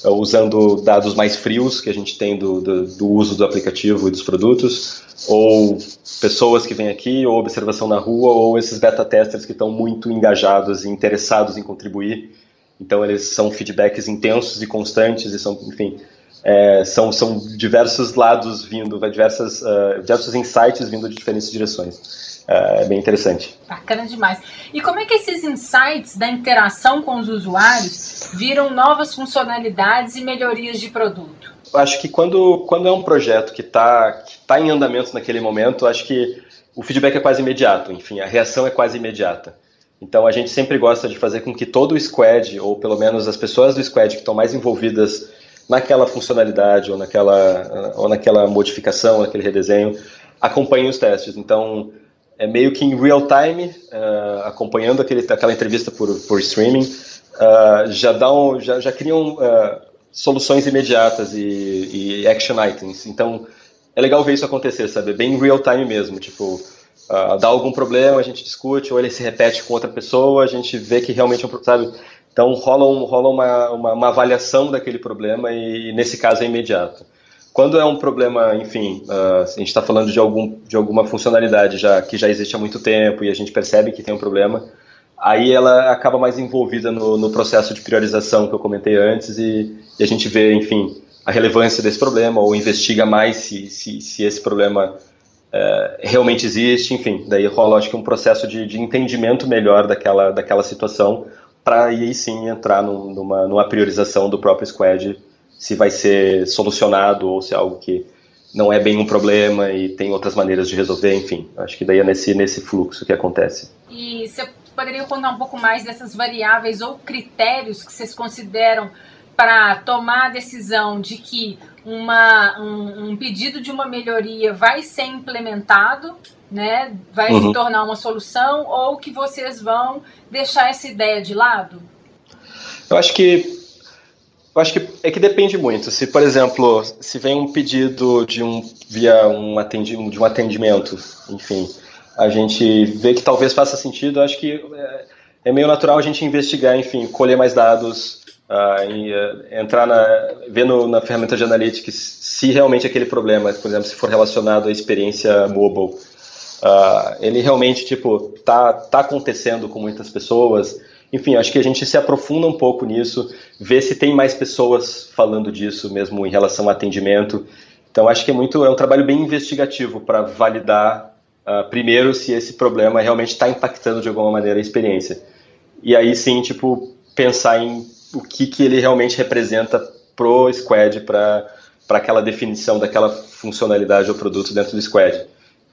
usando dados mais frios que a gente tem do, do, do, uso do aplicativo e dos produtos, ou pessoas que vêm aqui, ou observação na rua, ou esses beta testers que estão muito engajados e interessados em contribuir então eles são feedbacks intensos e constantes e são, enfim, é, são, são diversos lados vindo, diversas, uh, diversos insights vindo de diferentes direções. Uh, é bem interessante.
Bacana demais. E como é que esses insights da interação com os usuários viram novas funcionalidades e melhorias de produto?
Acho que quando, quando é um projeto que está que tá em andamento naquele momento, acho que o feedback é quase imediato, enfim, a reação é quase imediata. Então a gente sempre gosta de fazer com que todo o squad, ou pelo menos as pessoas do squad que estão mais envolvidas naquela funcionalidade ou naquela, ou naquela modificação, naquele redesenho, acompanhem os testes. Então, é meio que em real time, uh, acompanhando aquele, aquela entrevista por, por streaming, uh, já, dão, já, já criam uh, soluções imediatas e, e, action items. Então, é legal ver isso acontecer, sabe? Bem em real time mesmo. Tipo, dá algum problema, a gente discute, ou ele se repete com outra pessoa, a gente vê que realmente é um sabe? Então rola, um, rola uma, uma, uma, avaliação daquele problema e, nesse caso é imediato. Quando é um problema, enfim, uh, a gente está falando de, algum, de alguma funcionalidade já que já existe há muito tempo e a gente percebe que tem um problema, aí ela acaba mais envolvida no, no processo de priorização que eu comentei antes e, e, a gente vê, enfim, a relevância desse problema ou investiga mais se, se, se esse problema uh, realmente existe, enfim, daí rola, acho que um processo de, de entendimento melhor daquela, daquela situação para aí sim entrar numa, numa priorização do próprio squad se vai ser solucionado ou se é algo que não é bem um problema e tem outras maneiras de resolver, enfim. Acho que daí é nesse, nesse fluxo que acontece.
E você poderia contar um pouco mais dessas variáveis ou critérios que vocês consideram para tomar a decisão de que uma, um, um, pedido de uma melhoria vai ser implementado, né, vai uhum. se tornar uma solução, ou que vocês vão deixar essa ideia de lado?
Eu acho que eu acho que é que depende muito. Se, por exemplo, se vem um pedido de um via um atendimento, de um atendimento, enfim, a gente vê que talvez faça sentido. Acho que é, é meio natural a gente investigar, enfim, colher mais dados, uh, e, uh, entrar na, ver na ferramenta de analytics se realmente aquele problema, por exemplo, se for relacionado à experiência mobile, uh, ele realmente tipo tá tá acontecendo com muitas pessoas. Enfim, acho que a gente se aprofunda um pouco nisso, vê se tem mais pessoas falando disso mesmo em relação ao atendimento. Então acho que é muito é um trabalho bem investigativo para validar uh, primeiro se esse problema realmente está impactando de alguma maneira a experiência. E aí sim, tipo, pensar em o que, que ele realmente representa pro squad, para aquela definição daquela funcionalidade ou produto dentro do squad.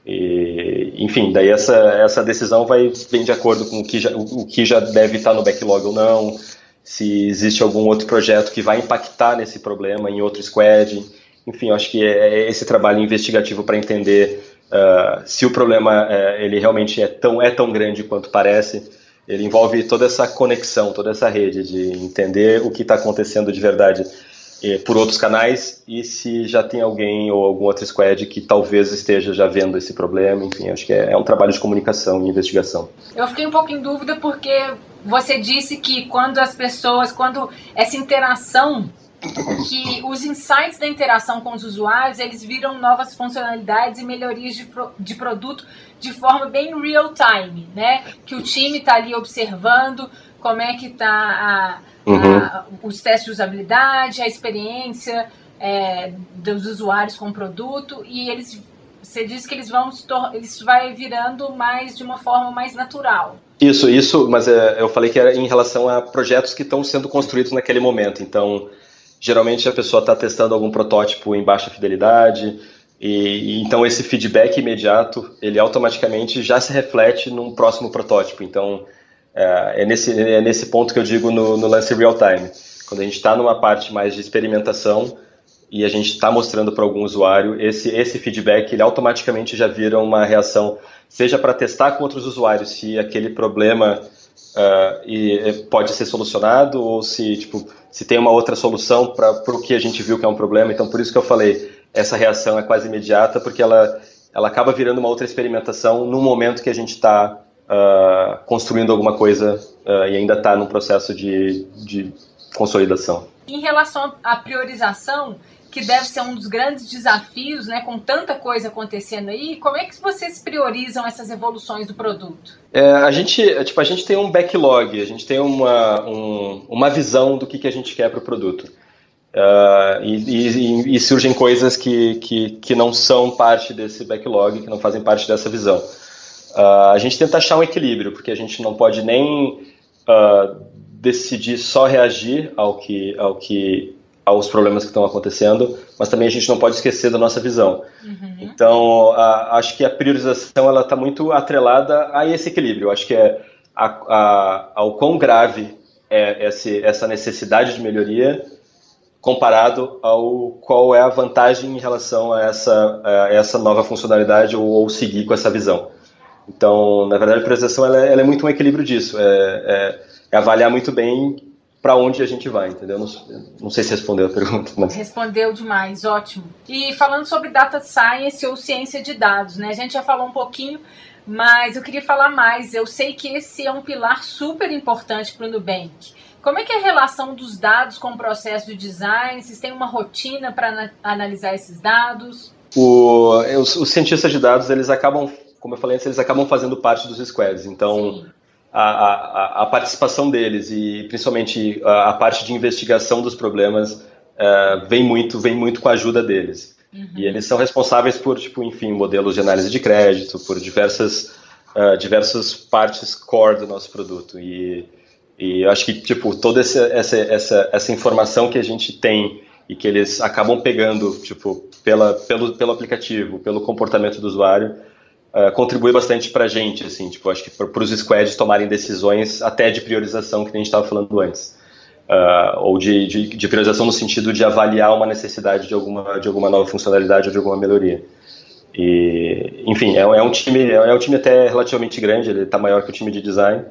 E, enfim, daí essa, essa decisão vai bem de acordo com o que, já, o que já deve estar no backlog ou não, se existe algum outro projeto que vai impactar nesse problema em outro squad. Enfim, acho que é, é esse trabalho investigativo para entender uh, se o problema uh, ele realmente é tão, é tão grande quanto parece ele envolve toda essa conexão, toda essa rede de entender o que está acontecendo de verdade por outros canais e se já tem alguém ou algum outro squad que talvez esteja já vendo esse problema. Enfim, acho que é, é um trabalho de comunicação e investigação.
Eu fiquei um pouco em dúvida porque você disse que quando as pessoas, quando essa interação que os insights da interação com os usuários eles viram novas funcionalidades e melhorias de, pro, de produto de forma bem real time, né? Que o time está ali observando como é que está uhum. os testes de usabilidade, a experiência é, dos usuários com o produto e eles você disse que eles vão eles vai virando mais de uma forma mais natural.
Isso, isso, mas é, eu falei que era em relação a projetos que estão sendo construídos naquele momento. Então, geralmente a pessoa está testando algum protótipo em baixa fidelidade, e, e, então esse feedback imediato, ele automaticamente já se reflete num próximo protótipo. Então é, é nesse, é nesse ponto que eu digo no, no lance real time. Quando a gente está numa parte mais de experimentação e a gente está mostrando para algum usuário, esse, esse feedback ele automaticamente já vira uma reação, seja para testar com outros usuários se aquele problema uh, e pode ser solucionado ou se tipo se tem uma outra solução para o que a gente viu que é um problema. Então, por isso que eu falei, essa reação é quase imediata, porque ela, ela acaba virando uma outra experimentação no momento que a gente está uh, ah, construindo alguma coisa uh, e ainda está num processo de, de consolidação.
Em relação à priorização, que deve ser um dos grandes desafios, né, com tanta coisa acontecendo aí. Como é que vocês priorizam essas evoluções do produto?
É, a gente, tipo, a gente tem um backlog, a gente tem uma, um, uma visão do que, que a gente quer para o produto. Uh, e, e, e, surgem coisas que, que, que não são parte desse backlog, que não fazem parte dessa visão. Uh, a gente tenta achar um equilíbrio, porque a gente não pode nem uh, decidir só reagir ao que, ao que, aos problemas que estão acontecendo, mas também a gente não pode esquecer da nossa visão. Uhum. Então, acho que a priorização ela está muito atrelada a esse equilíbrio. Acho que é a, a, ao quão grave é esse, essa necessidade de melhoria comparado ao qual é a vantagem em relação a essa, a essa nova funcionalidade ou, ou, seguir com essa visão. Então, na verdade, a priorização ela é, ela é muito um equilíbrio disso, é, é, é avaliar muito bem para onde a gente vai, entendeu? Não, não, sei se respondeu a pergunta. Mas...
Respondeu demais, ótimo. E falando sobre data science ou ciência de dados, né? A gente já falou um pouquinho, mas eu queria falar mais. Eu sei que esse é um pilar super importante para o Nubank. Como é que é a relação dos dados com o processo de design? Vocês têm uma rotina para analisar esses dados?
O, os, os, cientistas de dados, eles acabam, como eu falei antes, eles acabam fazendo parte dos squads. Então, a, a, a, participação deles e principalmente a, a, parte de investigação dos problemas uh, vem muito vem muito com a ajuda deles. Uhum. E eles são responsáveis por, tipo, enfim, modelos de análise de crédito, por diversas, uh, diversas partes core do nosso produto. E e eu acho que, tipo, toda essa, essa, essa, essa informação que a gente tem e que eles acabam pegando, tipo, pela, pelo, pelo aplicativo, pelo comportamento do usuário, uh, contribui bastante para a gente, assim, tipo, acho que para os squads tomarem decisões até de priorização, que a gente estava falando antes. Uh, ou de, de, de, priorização no sentido de avaliar uma necessidade de alguma, de alguma nova funcionalidade ou de alguma melhoria. E, enfim, é, é um time é, é um time até relativamente grande, ele está maior que o time de design,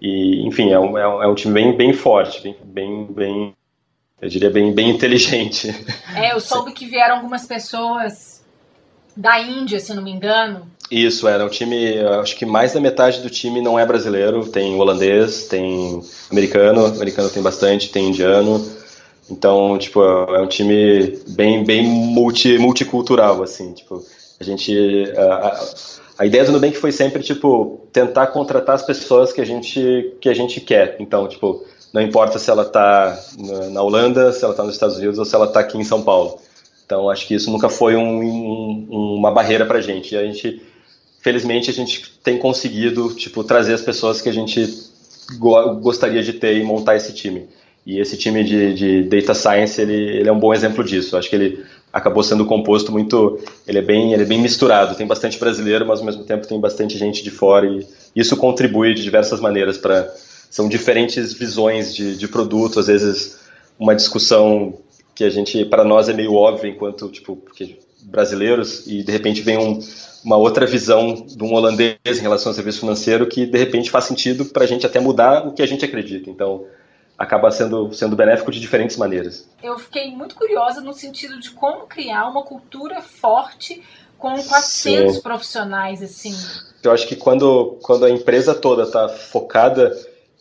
e, enfim, é um, é um, time bem, bem forte, bem, bem, bem, eu diria bem, bem inteligente.
É, eu soube que vieram algumas pessoas da Índia, se não me engano.
Isso, era um time, acho que mais da metade do time não é brasileiro, tem holandês, tem americano, americano tem bastante, tem indiano. Então, tipo, é um time bem, bem multi, multicultural, assim, tipo, a gente... A, a, a ideia do Nubank foi sempre, tipo, tentar contratar as pessoas que a gente, que a gente quer. Então, tipo, não importa se ela está na Holanda, se ela está nos Estados Unidos ou se ela está aqui em São Paulo. Então, acho que isso nunca foi um, um, uma barreira para a gente. E a gente, felizmente, a gente tem conseguido, tipo, trazer as pessoas que a gente go gostaria de ter e montar esse time. E esse time de, de Data Science, ele, ele é um bom exemplo disso. Acho que ele acabou sendo composto muito, ele é bem, ele é bem misturado. Tem bastante brasileiro, mas ao mesmo tempo tem bastante gente de fora e isso contribui de diversas maneiras para são diferentes visões de, de produto, às vezes uma discussão que a gente para nós é meio óbvia enquanto tipo brasileiros e de repente vem um, uma outra visão de um holandês em relação ao serviço financeiro que de repente faz sentido para a gente até mudar o que a gente acredita. Então acaba sendo, sendo benéfico de diferentes maneiras.
Eu fiquei muito curiosa no sentido de como criar uma cultura forte com 400 Sim. profissionais assim.
Eu acho que quando, quando a empresa toda está focada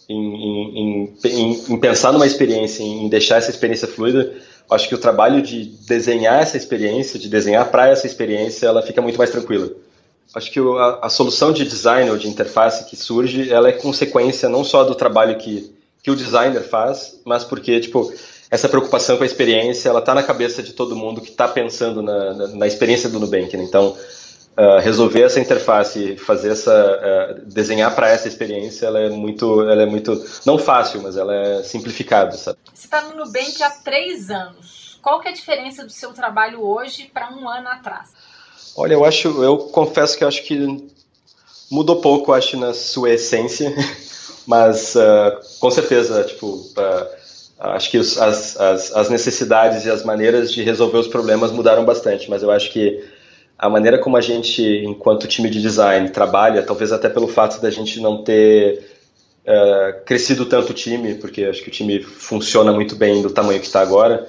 em, em, em, em, pensar numa experiência, em deixar essa experiência fluida, acho que o trabalho de desenhar essa experiência, de desenhar para essa experiência, ela fica muito mais tranquila. Acho que a, a solução de design ou de interface que surge, ela é consequência não só do trabalho que que o designer faz, mas porque, tipo, essa preocupação com a experiência, ela tá na cabeça de todo mundo que está pensando na, na, na, experiência do Nubank, né? Então, uh, resolver essa interface, fazer essa, uh, desenhar para essa experiência, ela é muito, ela é muito, não fácil, mas ela é simplificada, sabe?
Você está no Nubank há três anos. Qual que é a diferença do seu trabalho hoje para um ano atrás?
Olha, eu acho, eu confesso que eu acho que mudou pouco, acho, na sua essência. [laughs] Mas, uh, com certeza, tipo, uh, acho que os, as, as, as, necessidades e as maneiras de resolver os problemas mudaram bastante, mas eu acho que a maneira como a gente, enquanto time de design, trabalha, talvez até pelo fato da gente não ter uh, crescido tanto o time, porque acho que o time funciona muito bem do tamanho que está agora,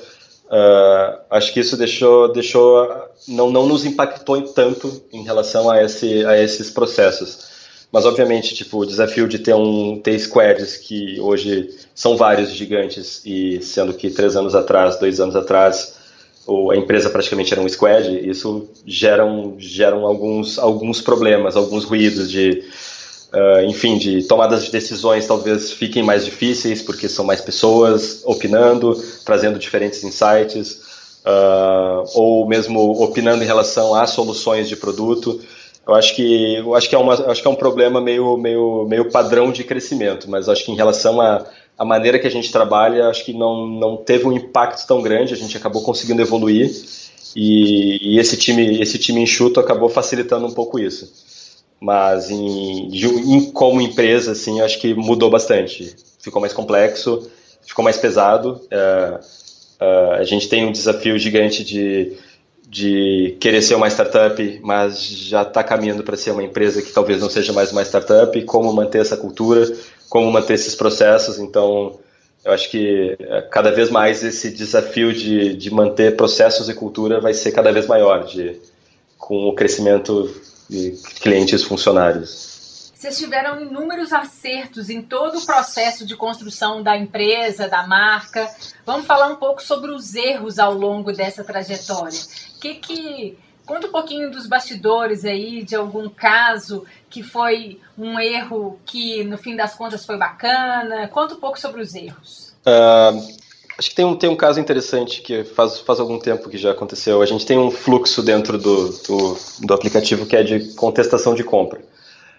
acho que isso deixou, deixou não, não nos impactou tanto em relação a, esse, a esses processos. Mas obviamente, tipo, o desafio de ter um ter squads que hoje são vários gigantes e sendo que três anos atrás, dois anos atrás, ou a empresa praticamente era um squad, isso geram geram alguns alguns problemas, alguns ruídos de uh, enfim, de tomadas de decisões talvez fiquem mais difíceis, porque são mais pessoas opinando, trazendo diferentes insights, uh, ou mesmo opinando em relação a soluções de produto. Eu acho que, eu acho que, é, uma, acho que é um problema meio, meio, meio padrão de crescimento, mas acho que em relação a a maneira que a gente trabalha, acho que não, não teve um impacto tão grande, a gente acabou conseguindo evoluir e, e esse time esse time enxuto acabou facilitando um pouco isso. Mas em, em, como empresa, assim, acho que mudou bastante. Ficou mais complexo, ficou mais pesado. Uh, uh, a gente tem um desafio gigante de, de querer ser uma startup, mas já está caminhando para ser uma empresa que talvez não seja mais uma startup. Como manter essa cultura, como manter esses processos. Então, eu acho que é, cada vez mais esse desafio de, de manter processos e cultura vai ser cada vez maior, de, com o crescimento de clientes funcionários.
Vocês tiveram inúmeros acertos em todo o processo de construção da empresa, da marca. Vamos falar um pouco sobre os erros ao longo dessa trajetória. Que, que Conta um pouquinho dos bastidores aí, de algum caso que foi um erro que no fim das contas foi bacana. Conta um pouco sobre os erros.
Uh, acho que tem um, tem um caso interessante que faz, faz algum tempo que já aconteceu. A gente tem um fluxo dentro do, do, do aplicativo que é de contestação de compra.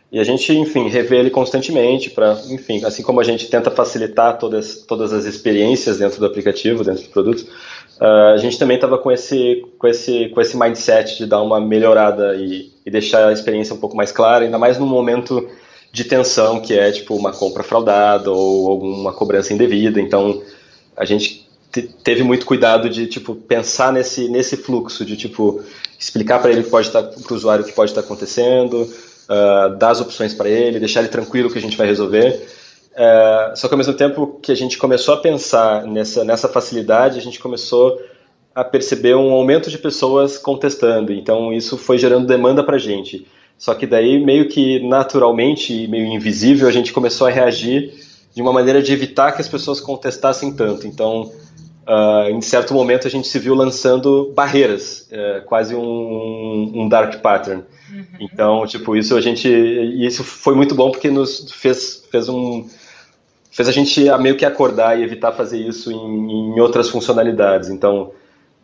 E a gente, enfim, revê ele constantemente para, enfim, assim como a gente tenta facilitar todas, todas as experiências dentro do aplicativo, dentro do produto, uh, a gente também estava com esse, com, esse, com esse mindset de dar uma melhorada e, e deixar a experiência um pouco mais clara, ainda mais num momento de tensão, que é tipo uma compra fraudada ou alguma cobrança indevida. Então, a gente teve muito cuidado de tipo pensar nesse nesse fluxo de tipo explicar para ele que pode estar tá, para o usuário o que pode estar tá acontecendo uh, dar as opções para ele, deixar ele tranquilo que a gente vai resolver. Uh, só que ao mesmo tempo que a gente começou a pensar nessa, nessa facilidade, a gente começou a perceber um aumento de pessoas contestando. Então isso foi gerando demanda para a gente. Só que daí, meio que naturalmente, meio invisível, a gente começou a reagir de uma maneira de evitar que as pessoas contestassem tanto. Então, uh, em certo momento, a gente se viu lançando barreiras, uh, quase um, um dark pattern. Uhum. Então, tipo, isso a gente. E isso foi muito bom porque nos fez, fez um. fez a gente a meio que acordar e evitar fazer isso em, em outras funcionalidades. Então,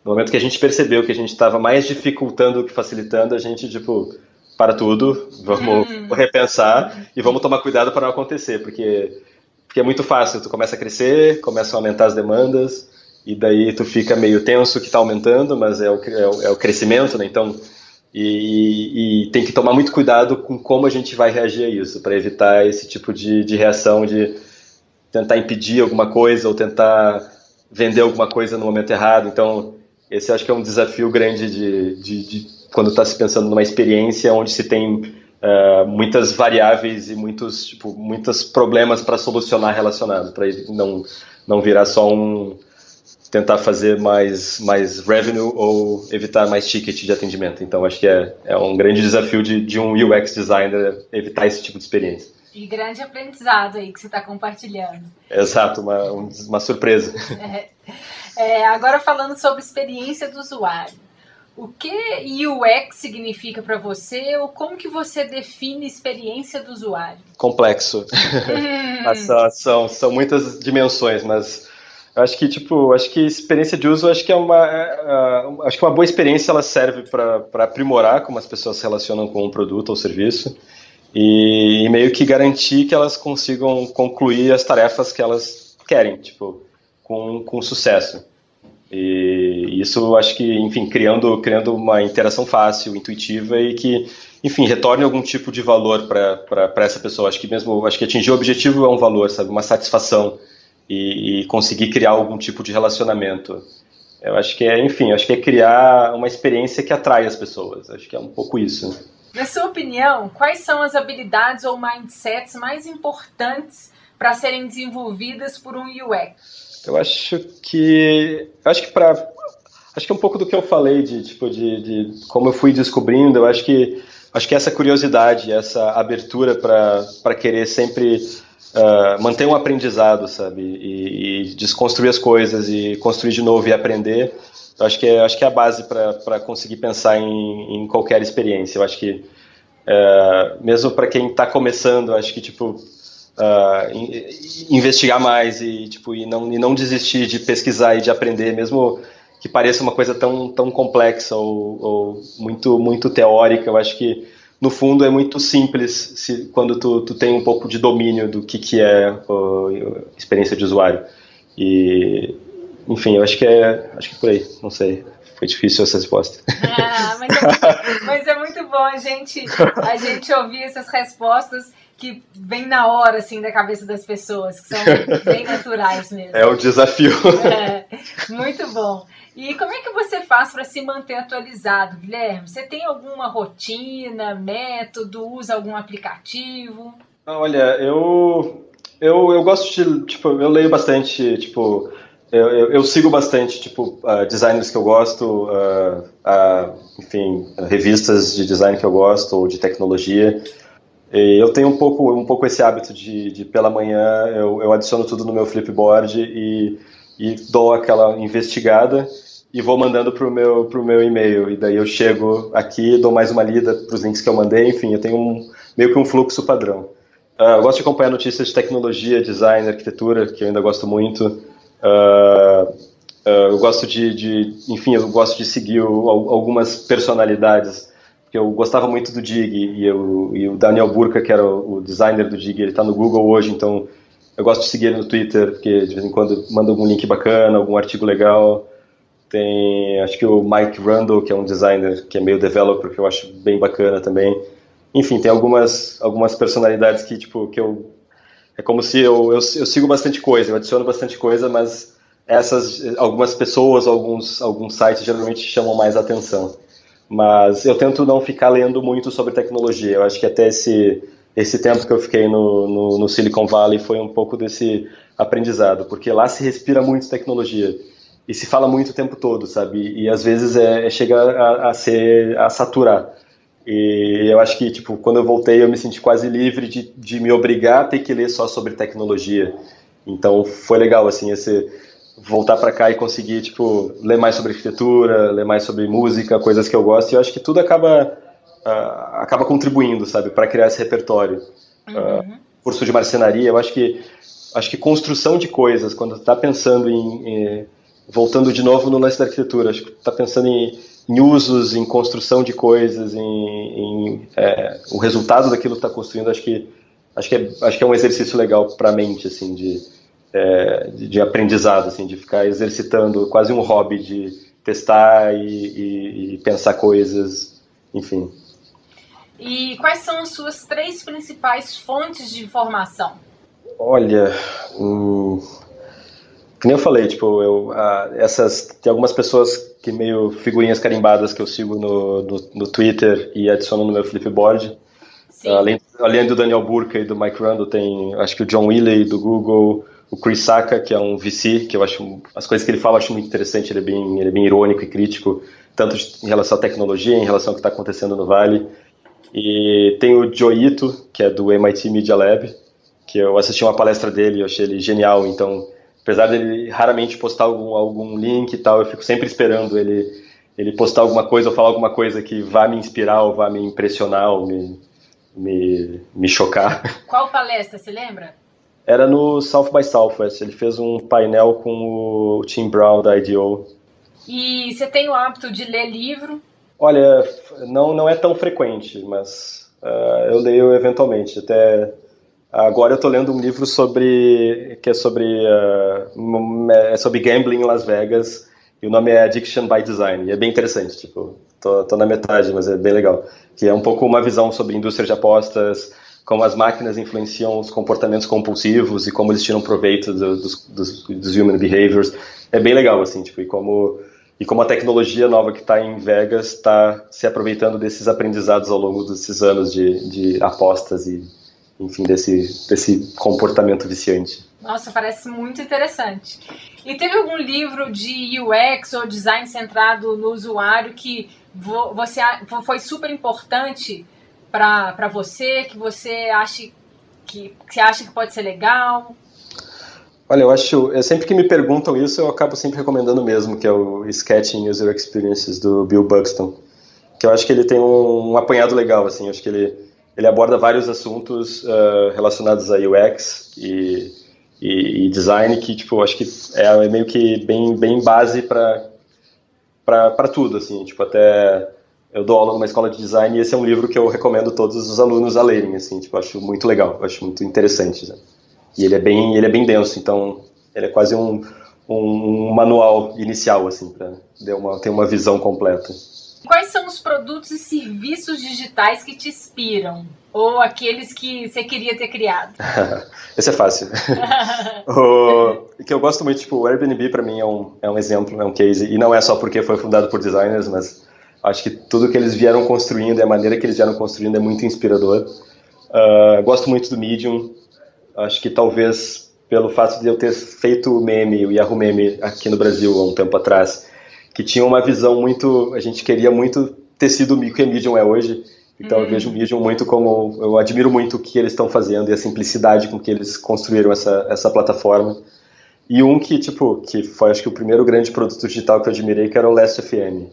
no momento que a gente percebeu que a gente estava mais dificultando do que facilitando, a gente, tipo, para tudo, vamos uhum. repensar e vamos tomar cuidado para não acontecer, porque, porque é muito fácil, tu começa a crescer, começam a aumentar as demandas, e daí tu fica meio tenso que está aumentando, mas é o, é o, é o crescimento, né? Então, e, e, tem que tomar muito cuidado com como a gente vai reagir a isso, para evitar esse tipo de, de, reação de tentar impedir alguma coisa ou tentar vender alguma coisa no momento errado. Então, esse acho que é um desafio grande de, de, de quando está se pensando numa experiência onde se tem uh, muitas variáveis e muitos, tipo, muitos problemas para solucionar relacionados, para não, não virar só um tentar fazer mais, mais revenue ou evitar mais ticket de atendimento. Então, acho que é, é um grande desafio de, de um UX designer evitar esse tipo de experiência.
E grande aprendizado aí que você está compartilhando.
Exato, uma, uma surpresa.
É. [laughs] É, agora falando sobre experiência do usuário. O que UX significa para você ou como que você define experiência do usuário?
Complexo. [laughs] Hum. são, são, são muitas dimensões, mas eu acho que, tipo, acho que experiência de uso, acho que é uma, uh, acho que uma boa experiência ela serve para aprimorar como as pessoas se relacionam com um produto ou serviço e, e, meio que garantir que elas consigam concluir as tarefas que elas querem, tipo, com, com sucesso. E isso, acho que, enfim, criando, criando uma interação fácil, intuitiva e que, enfim, retorne algum tipo de valor para essa pessoa. Acho que mesmo, acho que atingir o objetivo é um valor, sabe, uma satisfação e, e, conseguir criar algum tipo de relacionamento. Eu acho que é, enfim, acho que é criar uma experiência que atrai as pessoas. Acho que é um pouco isso.
Na sua opinião, quais são as habilidades ou mindsets mais importantes para serem desenvolvidas por um UX?
Eu acho que, acho que para, acho que é um pouco do que eu falei de tipo de, de como eu fui descobrindo. Eu acho que, acho que essa curiosidade, essa abertura para querer sempre uh, manter um aprendizado, sabe? E, e, desconstruir as coisas e construir de novo e aprender. Eu acho que é, acho que é a base para conseguir pensar em, em, qualquer experiência. Eu acho que é, mesmo para quem está começando, acho que tipo uh, investigar mais e tipo e não e não desistir de pesquisar e de aprender, mesmo que pareça uma coisa tão tão complexa ou, ou muito muito teórica. Eu acho que no fundo é muito simples se, quando tu, tu tem um pouco de domínio do que que é uh, experiência de usuário e enfim, eu acho que é acho que é por aí, não sei. Foi difícil essa resposta.
Ah, mas, é mas é muito bom a gente, a gente ouvir essas respostas que vêm na hora, assim, da cabeça das pessoas, que são [laughs] bem naturais mesmo.
É o desafio.
É, muito bom. E como é que você faz para se manter atualizado, Guilherme? Você tem alguma rotina, método, usa algum aplicativo?
Olha, eu, eu, eu gosto de, tipo, eu leio bastante, tipo, eu, eu, eu, sigo bastante, tipo, uh, designers que eu gosto, uh, uh, enfim, revistas de design que eu gosto, ou de tecnologia. Eu tenho um pouco, um pouco esse hábito de, de pela manhã, eu, eu adiciono tudo no meu Flipboard e, e dou aquela investigada e vou mandando para o meu, meu e-mail. E daí eu chego aqui, dou mais uma lida para os links que eu mandei, enfim, eu tenho um, meio que um fluxo padrão. eu gosto de acompanhar notícias de tecnologia, design, arquitetura, que eu ainda gosto muito. Uh, uh, eu gosto de, de, enfim, eu gosto de seguir o, algumas personalidades, porque eu gostava muito do Dig e, eu, e o Daniel Burka, que era o, o designer do Dig, ele está no Google hoje, então eu gosto de seguir ele no Twitter, porque de vez em quando manda algum link bacana, algum artigo legal. Tem, acho que o Mike Randall, que é um designer que é meio developer, que eu acho bem bacana também. Enfim, tem algumas, algumas personalidades que, tipo, que eu é como se eu, eu, eu, sigo bastante coisa, eu adiciono bastante coisa, mas essas algumas pessoas, alguns, alguns sites geralmente chamam mais atenção. Mas eu tento não ficar lendo muito sobre tecnologia. Eu acho que até esse, esse tempo que eu fiquei no, no, no Silicon Valley foi um pouco desse aprendizado, porque lá se respira muito tecnologia e se fala muito o tempo todo, sabe? E às vezes é, é chega a, a, ser a saturar. E eu acho que, tipo, quando eu voltei, eu me senti quase livre de, de me obrigar a ter que ler só sobre tecnologia. Então, foi legal, assim, esse voltar para cá e conseguir, tipo, ler mais sobre arquitetura, ler mais sobre música, coisas que eu gosto. E eu acho que tudo acaba, uh, acaba contribuindo, sabe, para criar esse repertório. Uhum. Uh, curso de marcenaria, eu acho que acho que construção de coisas, quando está pensando em, em, voltando de novo no lance da arquitetura, acho que está pensando em em usos, em construção de coisas, em, em é, o resultado daquilo que está construindo, acho que acho que é, acho que é um exercício legal para a mente, assim, de, é, de, aprendizado, assim, de ficar exercitando, quase um hobby de testar e, e, e, pensar coisas, enfim.
E quais são as suas três principais fontes de informação?
Olha, hum, nem eu falei, tipo, eu, ah, essas, tem algumas pessoas que meio figurinhas carimbadas que eu sigo no, no, no Twitter e adiciono no meu Flipboard. Além, além do Daniel Burka e do Mike Randall, tem acho que o John Willey do Google, o Chris Sacca, que é um VC, que eu acho as coisas que ele fala eu acho muito interessante, ele é bem, ele é bem irônico e crítico, tanto em relação à tecnologia, em relação ao que está acontecendo no Vale. E tem o Joe Ito, que é do MIT Media Lab, que eu assisti uma palestra dele, eu achei ele genial, então apesar dele raramente postar algum, algum link e tal, eu fico sempre esperando ele, ele postar alguma coisa ou falar alguma coisa que vá me inspirar ou vá me impressionar ou me, me, me chocar.
Qual palestra, você lembra?
Era no South by Southwest, ele fez um painel com o Tim Brown da IDEO.
E você tem o hábito de ler livro?
Olha, não, não é tão frequente, mas uh, eu leio eventualmente. Até Agora eu estou lendo um livro sobre que é sobre uh, é sobre gambling em Las Vegas e o nome é Addiction by Design. E é bem interessante, tipo, tô, tô na metade, mas é bem legal. Que é um pouco uma visão sobre indústria de apostas, como as máquinas influenciam os comportamentos compulsivos e como eles tiram proveito do, dos, dos, dos human behaviors. É bem legal, assim, tipo, e como e como a tecnologia nova que está em Vegas está se aproveitando desses aprendizados ao longo desses anos de, de apostas e enfim, desse, desse comportamento viciante.
Nossa, parece muito interessante. E teve algum livro de UX ou design centrado no usuário que você foi super importante para você, que você acha que, que acha que pode ser legal?
Olha, eu acho, eu, sempre que me perguntam isso, eu acabo sempre recomendando mesmo, que é o Sketching User Experiences do Bill Buxton que eu acho que ele tem um, um apanhado legal, assim, acho que ele, ele aborda vários assuntos uh, relacionados a UX e, e, e, design que, tipo, acho que é meio que bem, bem base para para tudo, assim, tipo, até eu dou aula numa escola de design e esse é um livro que eu recomendo todos os alunos a lerem, assim, tipo, acho muito legal, acho muito interessante, né? E ele é bem, ele é bem denso, então ele é quase um, um, manual inicial, assim, para ter uma visão completa.
Quais são os produtos e serviços digitais que te inspiram? Ou aqueles que você queria ter criado? [laughs]
Esse é fácil. [laughs] o que eu gosto muito, tipo, o Airbnb para mim é um, é um exemplo, é um case, e não é só porque foi fundado por designers, mas acho que tudo que eles vieram construindo e a maneira que eles vieram construindo é muito inspirador. Uh, gosto muito do Medium, acho que talvez pelo fato de eu ter feito o meme, o Yahoo Meme aqui no Brasil há um tempo atrás, que tinha uma visão muito, a gente queria muito ter sido o que o Medium é hoje, então uhum. eu vejo o Medium muito como, eu admiro muito o que eles estão fazendo e a simplicidade com que eles construíram essa, essa plataforma. E um que, tipo, que foi acho que o primeiro grande produto digital que eu admirei, que era o Last FM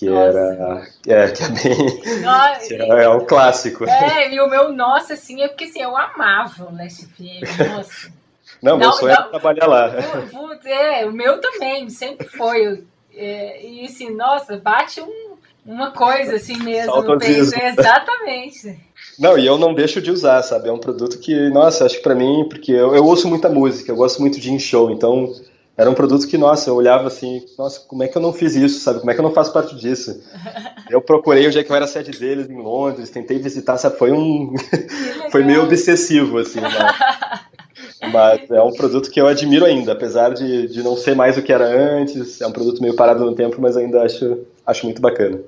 que nossa. era é, que é bem nossa, que é, é um clássico.
É e o meu nossa assim é porque assim eu amava o Last FM nossa.
Não, meu sonho não, é trabalhar lá.
Putz, é o meu também sempre foi é, e assim nossa bate um, uma coisa assim mesmo no peito exatamente.
Não, e eu não deixo de usar, sabe? É um produto que, nossa, acho que pra mim, porque eu, eu ouço muita música, eu gosto muito de in-show, então era um produto que, nossa, eu olhava assim, nossa, como é que eu não fiz isso, sabe? Como é que eu não faço parte disso? [laughs] Eu procurei onde é que eu era sede deles em Londres, tentei visitar, sabe? Foi um. [laughs] foi meio obsessivo, assim, mas... mas... é um produto que eu admiro ainda, apesar de, de não ser mais o que era antes, é um produto meio parado no tempo, mas ainda acho, acho muito bacana.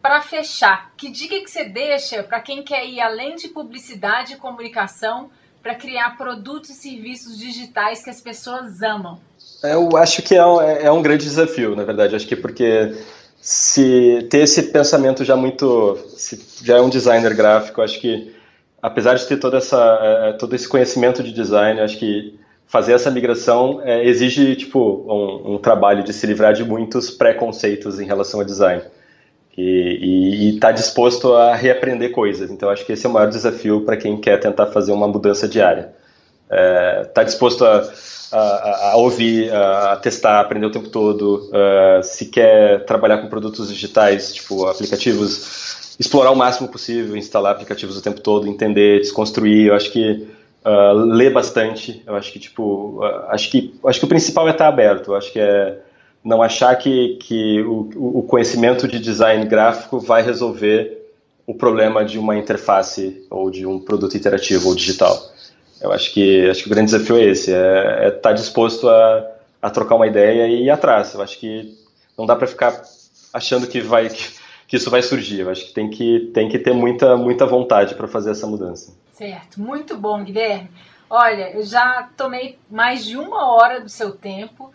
Para fechar, que dica que você deixa para quem quer ir além de publicidade e comunicação para criar produtos e serviços digitais que as pessoas amam?
Eu acho que é um, é, é um grande desafio, na verdade. Acho que porque se ter esse pensamento já muito, já é um designer gráfico, acho que apesar de ter toda essa, é, é, todo esse conhecimento de design, acho que fazer essa migração é, exige tipo um, um, trabalho de se livrar de muitos preconceitos em relação a design e estar tá disposto a reaprender coisas. Então acho que esse é o maior desafio para quem quer tentar fazer uma mudança diária. Estar tá disposto a a, a, ouvir, a, testar, aprender o tempo todo. Uh, se quer trabalhar com produtos digitais, tipo aplicativos, explorar o máximo possível, instalar aplicativos o tempo todo, entender, desconstruir. Eu acho que uh, ler bastante. Eu acho que tipo, uh, acho que acho que o principal é estar aberto. Eu acho que é não achar que, que o, o conhecimento de design gráfico vai resolver o problema de uma interface ou de um produto interativo ou digital. Eu acho que acho que o grande desafio é esse, é estar é tá disposto a, a trocar uma ideia e ir atrás. Eu acho que não dá para ficar achando que vai que, que, isso vai surgir. Eu acho que tem que tem que ter muita muita vontade para fazer essa mudança.
Certo, muito bom, Guilherme. Olha, eu já tomei mais de uma hora do seu tempo.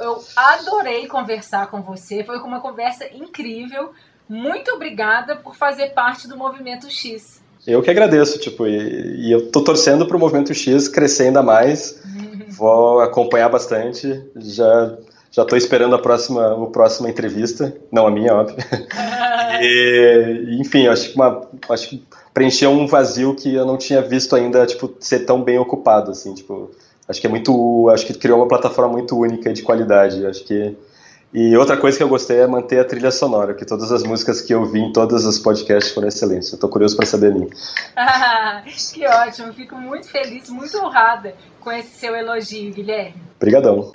Eu adorei conversar com você. Foi uma conversa incrível. Muito obrigada por fazer parte do Movimento X.
Eu que agradeço, tipo, e, e eu tô torcendo para o Movimento X crescer ainda mais. [laughs] Vou acompanhar bastante. Já já tô esperando a próxima, a próxima entrevista, não a minha, óbvio. [laughs] e, enfim, acho que uma, acho que preencheu um vazio que eu não tinha visto ainda, tipo, ser tão bem ocupado, assim, tipo, acho que é muito, acho que criou uma plataforma muito única e de qualidade. Acho que e outra coisa que eu gostei é manter a trilha sonora, que todas as músicas que eu vi em todos os podcasts foram excelentes. Eu tô curioso para saber a minha. [laughs]
que ótimo, fico muito feliz, muito honrada com esse seu elogio, Guilherme.
Obrigadão.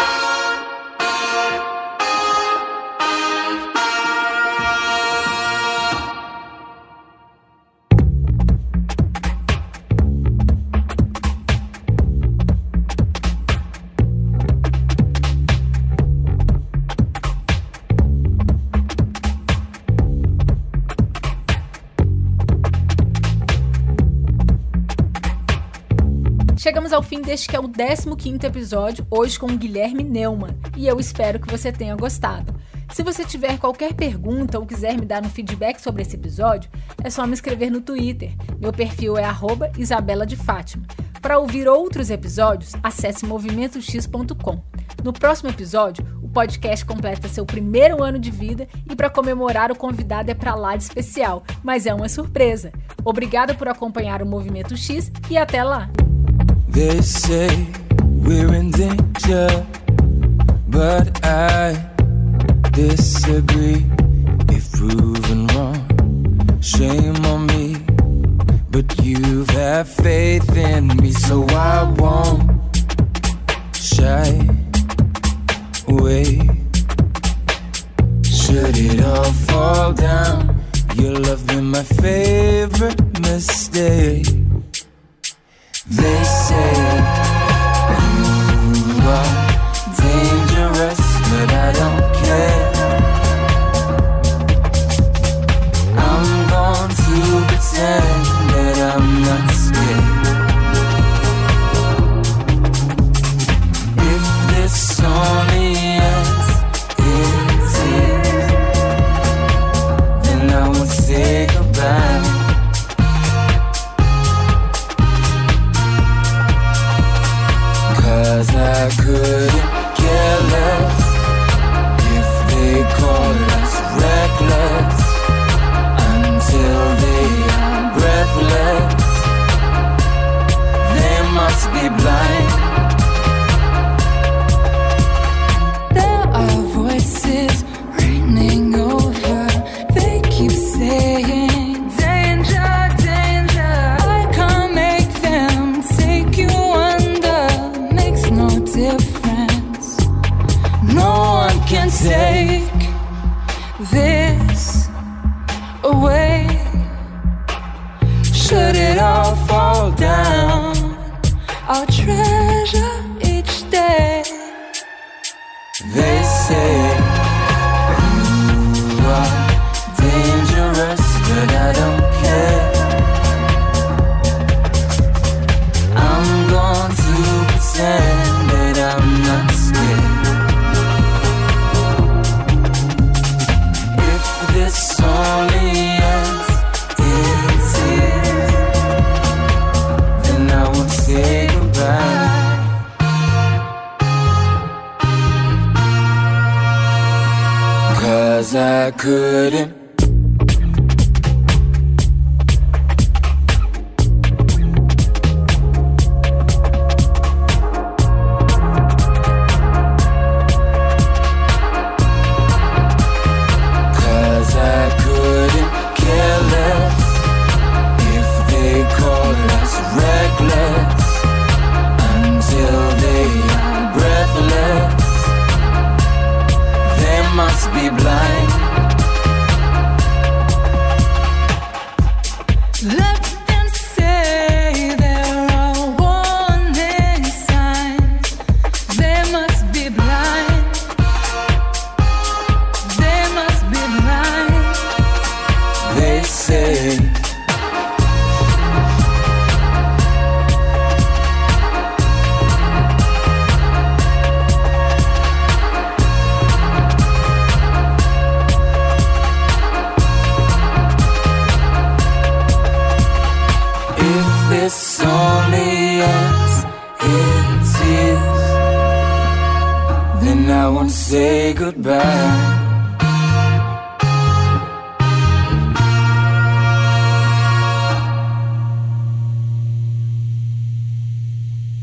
Chegamos ao fim deste que é o 15º episódio, hoje com o Guilherme Neumann, e eu espero que você tenha gostado. Se você tiver qualquer pergunta ou quiser me dar um feedback sobre esse episódio, é só me escrever no Twitter. Meu perfil é @IsabelaDeFatima. Para ouvir outros episódios, acesse movimentox.com. No próximo episódio, o
podcast completa seu primeiro ano de vida e para comemorar o convidado é para lá de especial, mas é uma surpresa. Obrigada por acompanhar o Movimento X e até lá. They say we're in danger, but I disagree. If proven wrong, shame on me. But you've had faith in me, so I won't shy away. Should it all fall down, your love been my favorite mistake. They say you are dangerous, but I don't.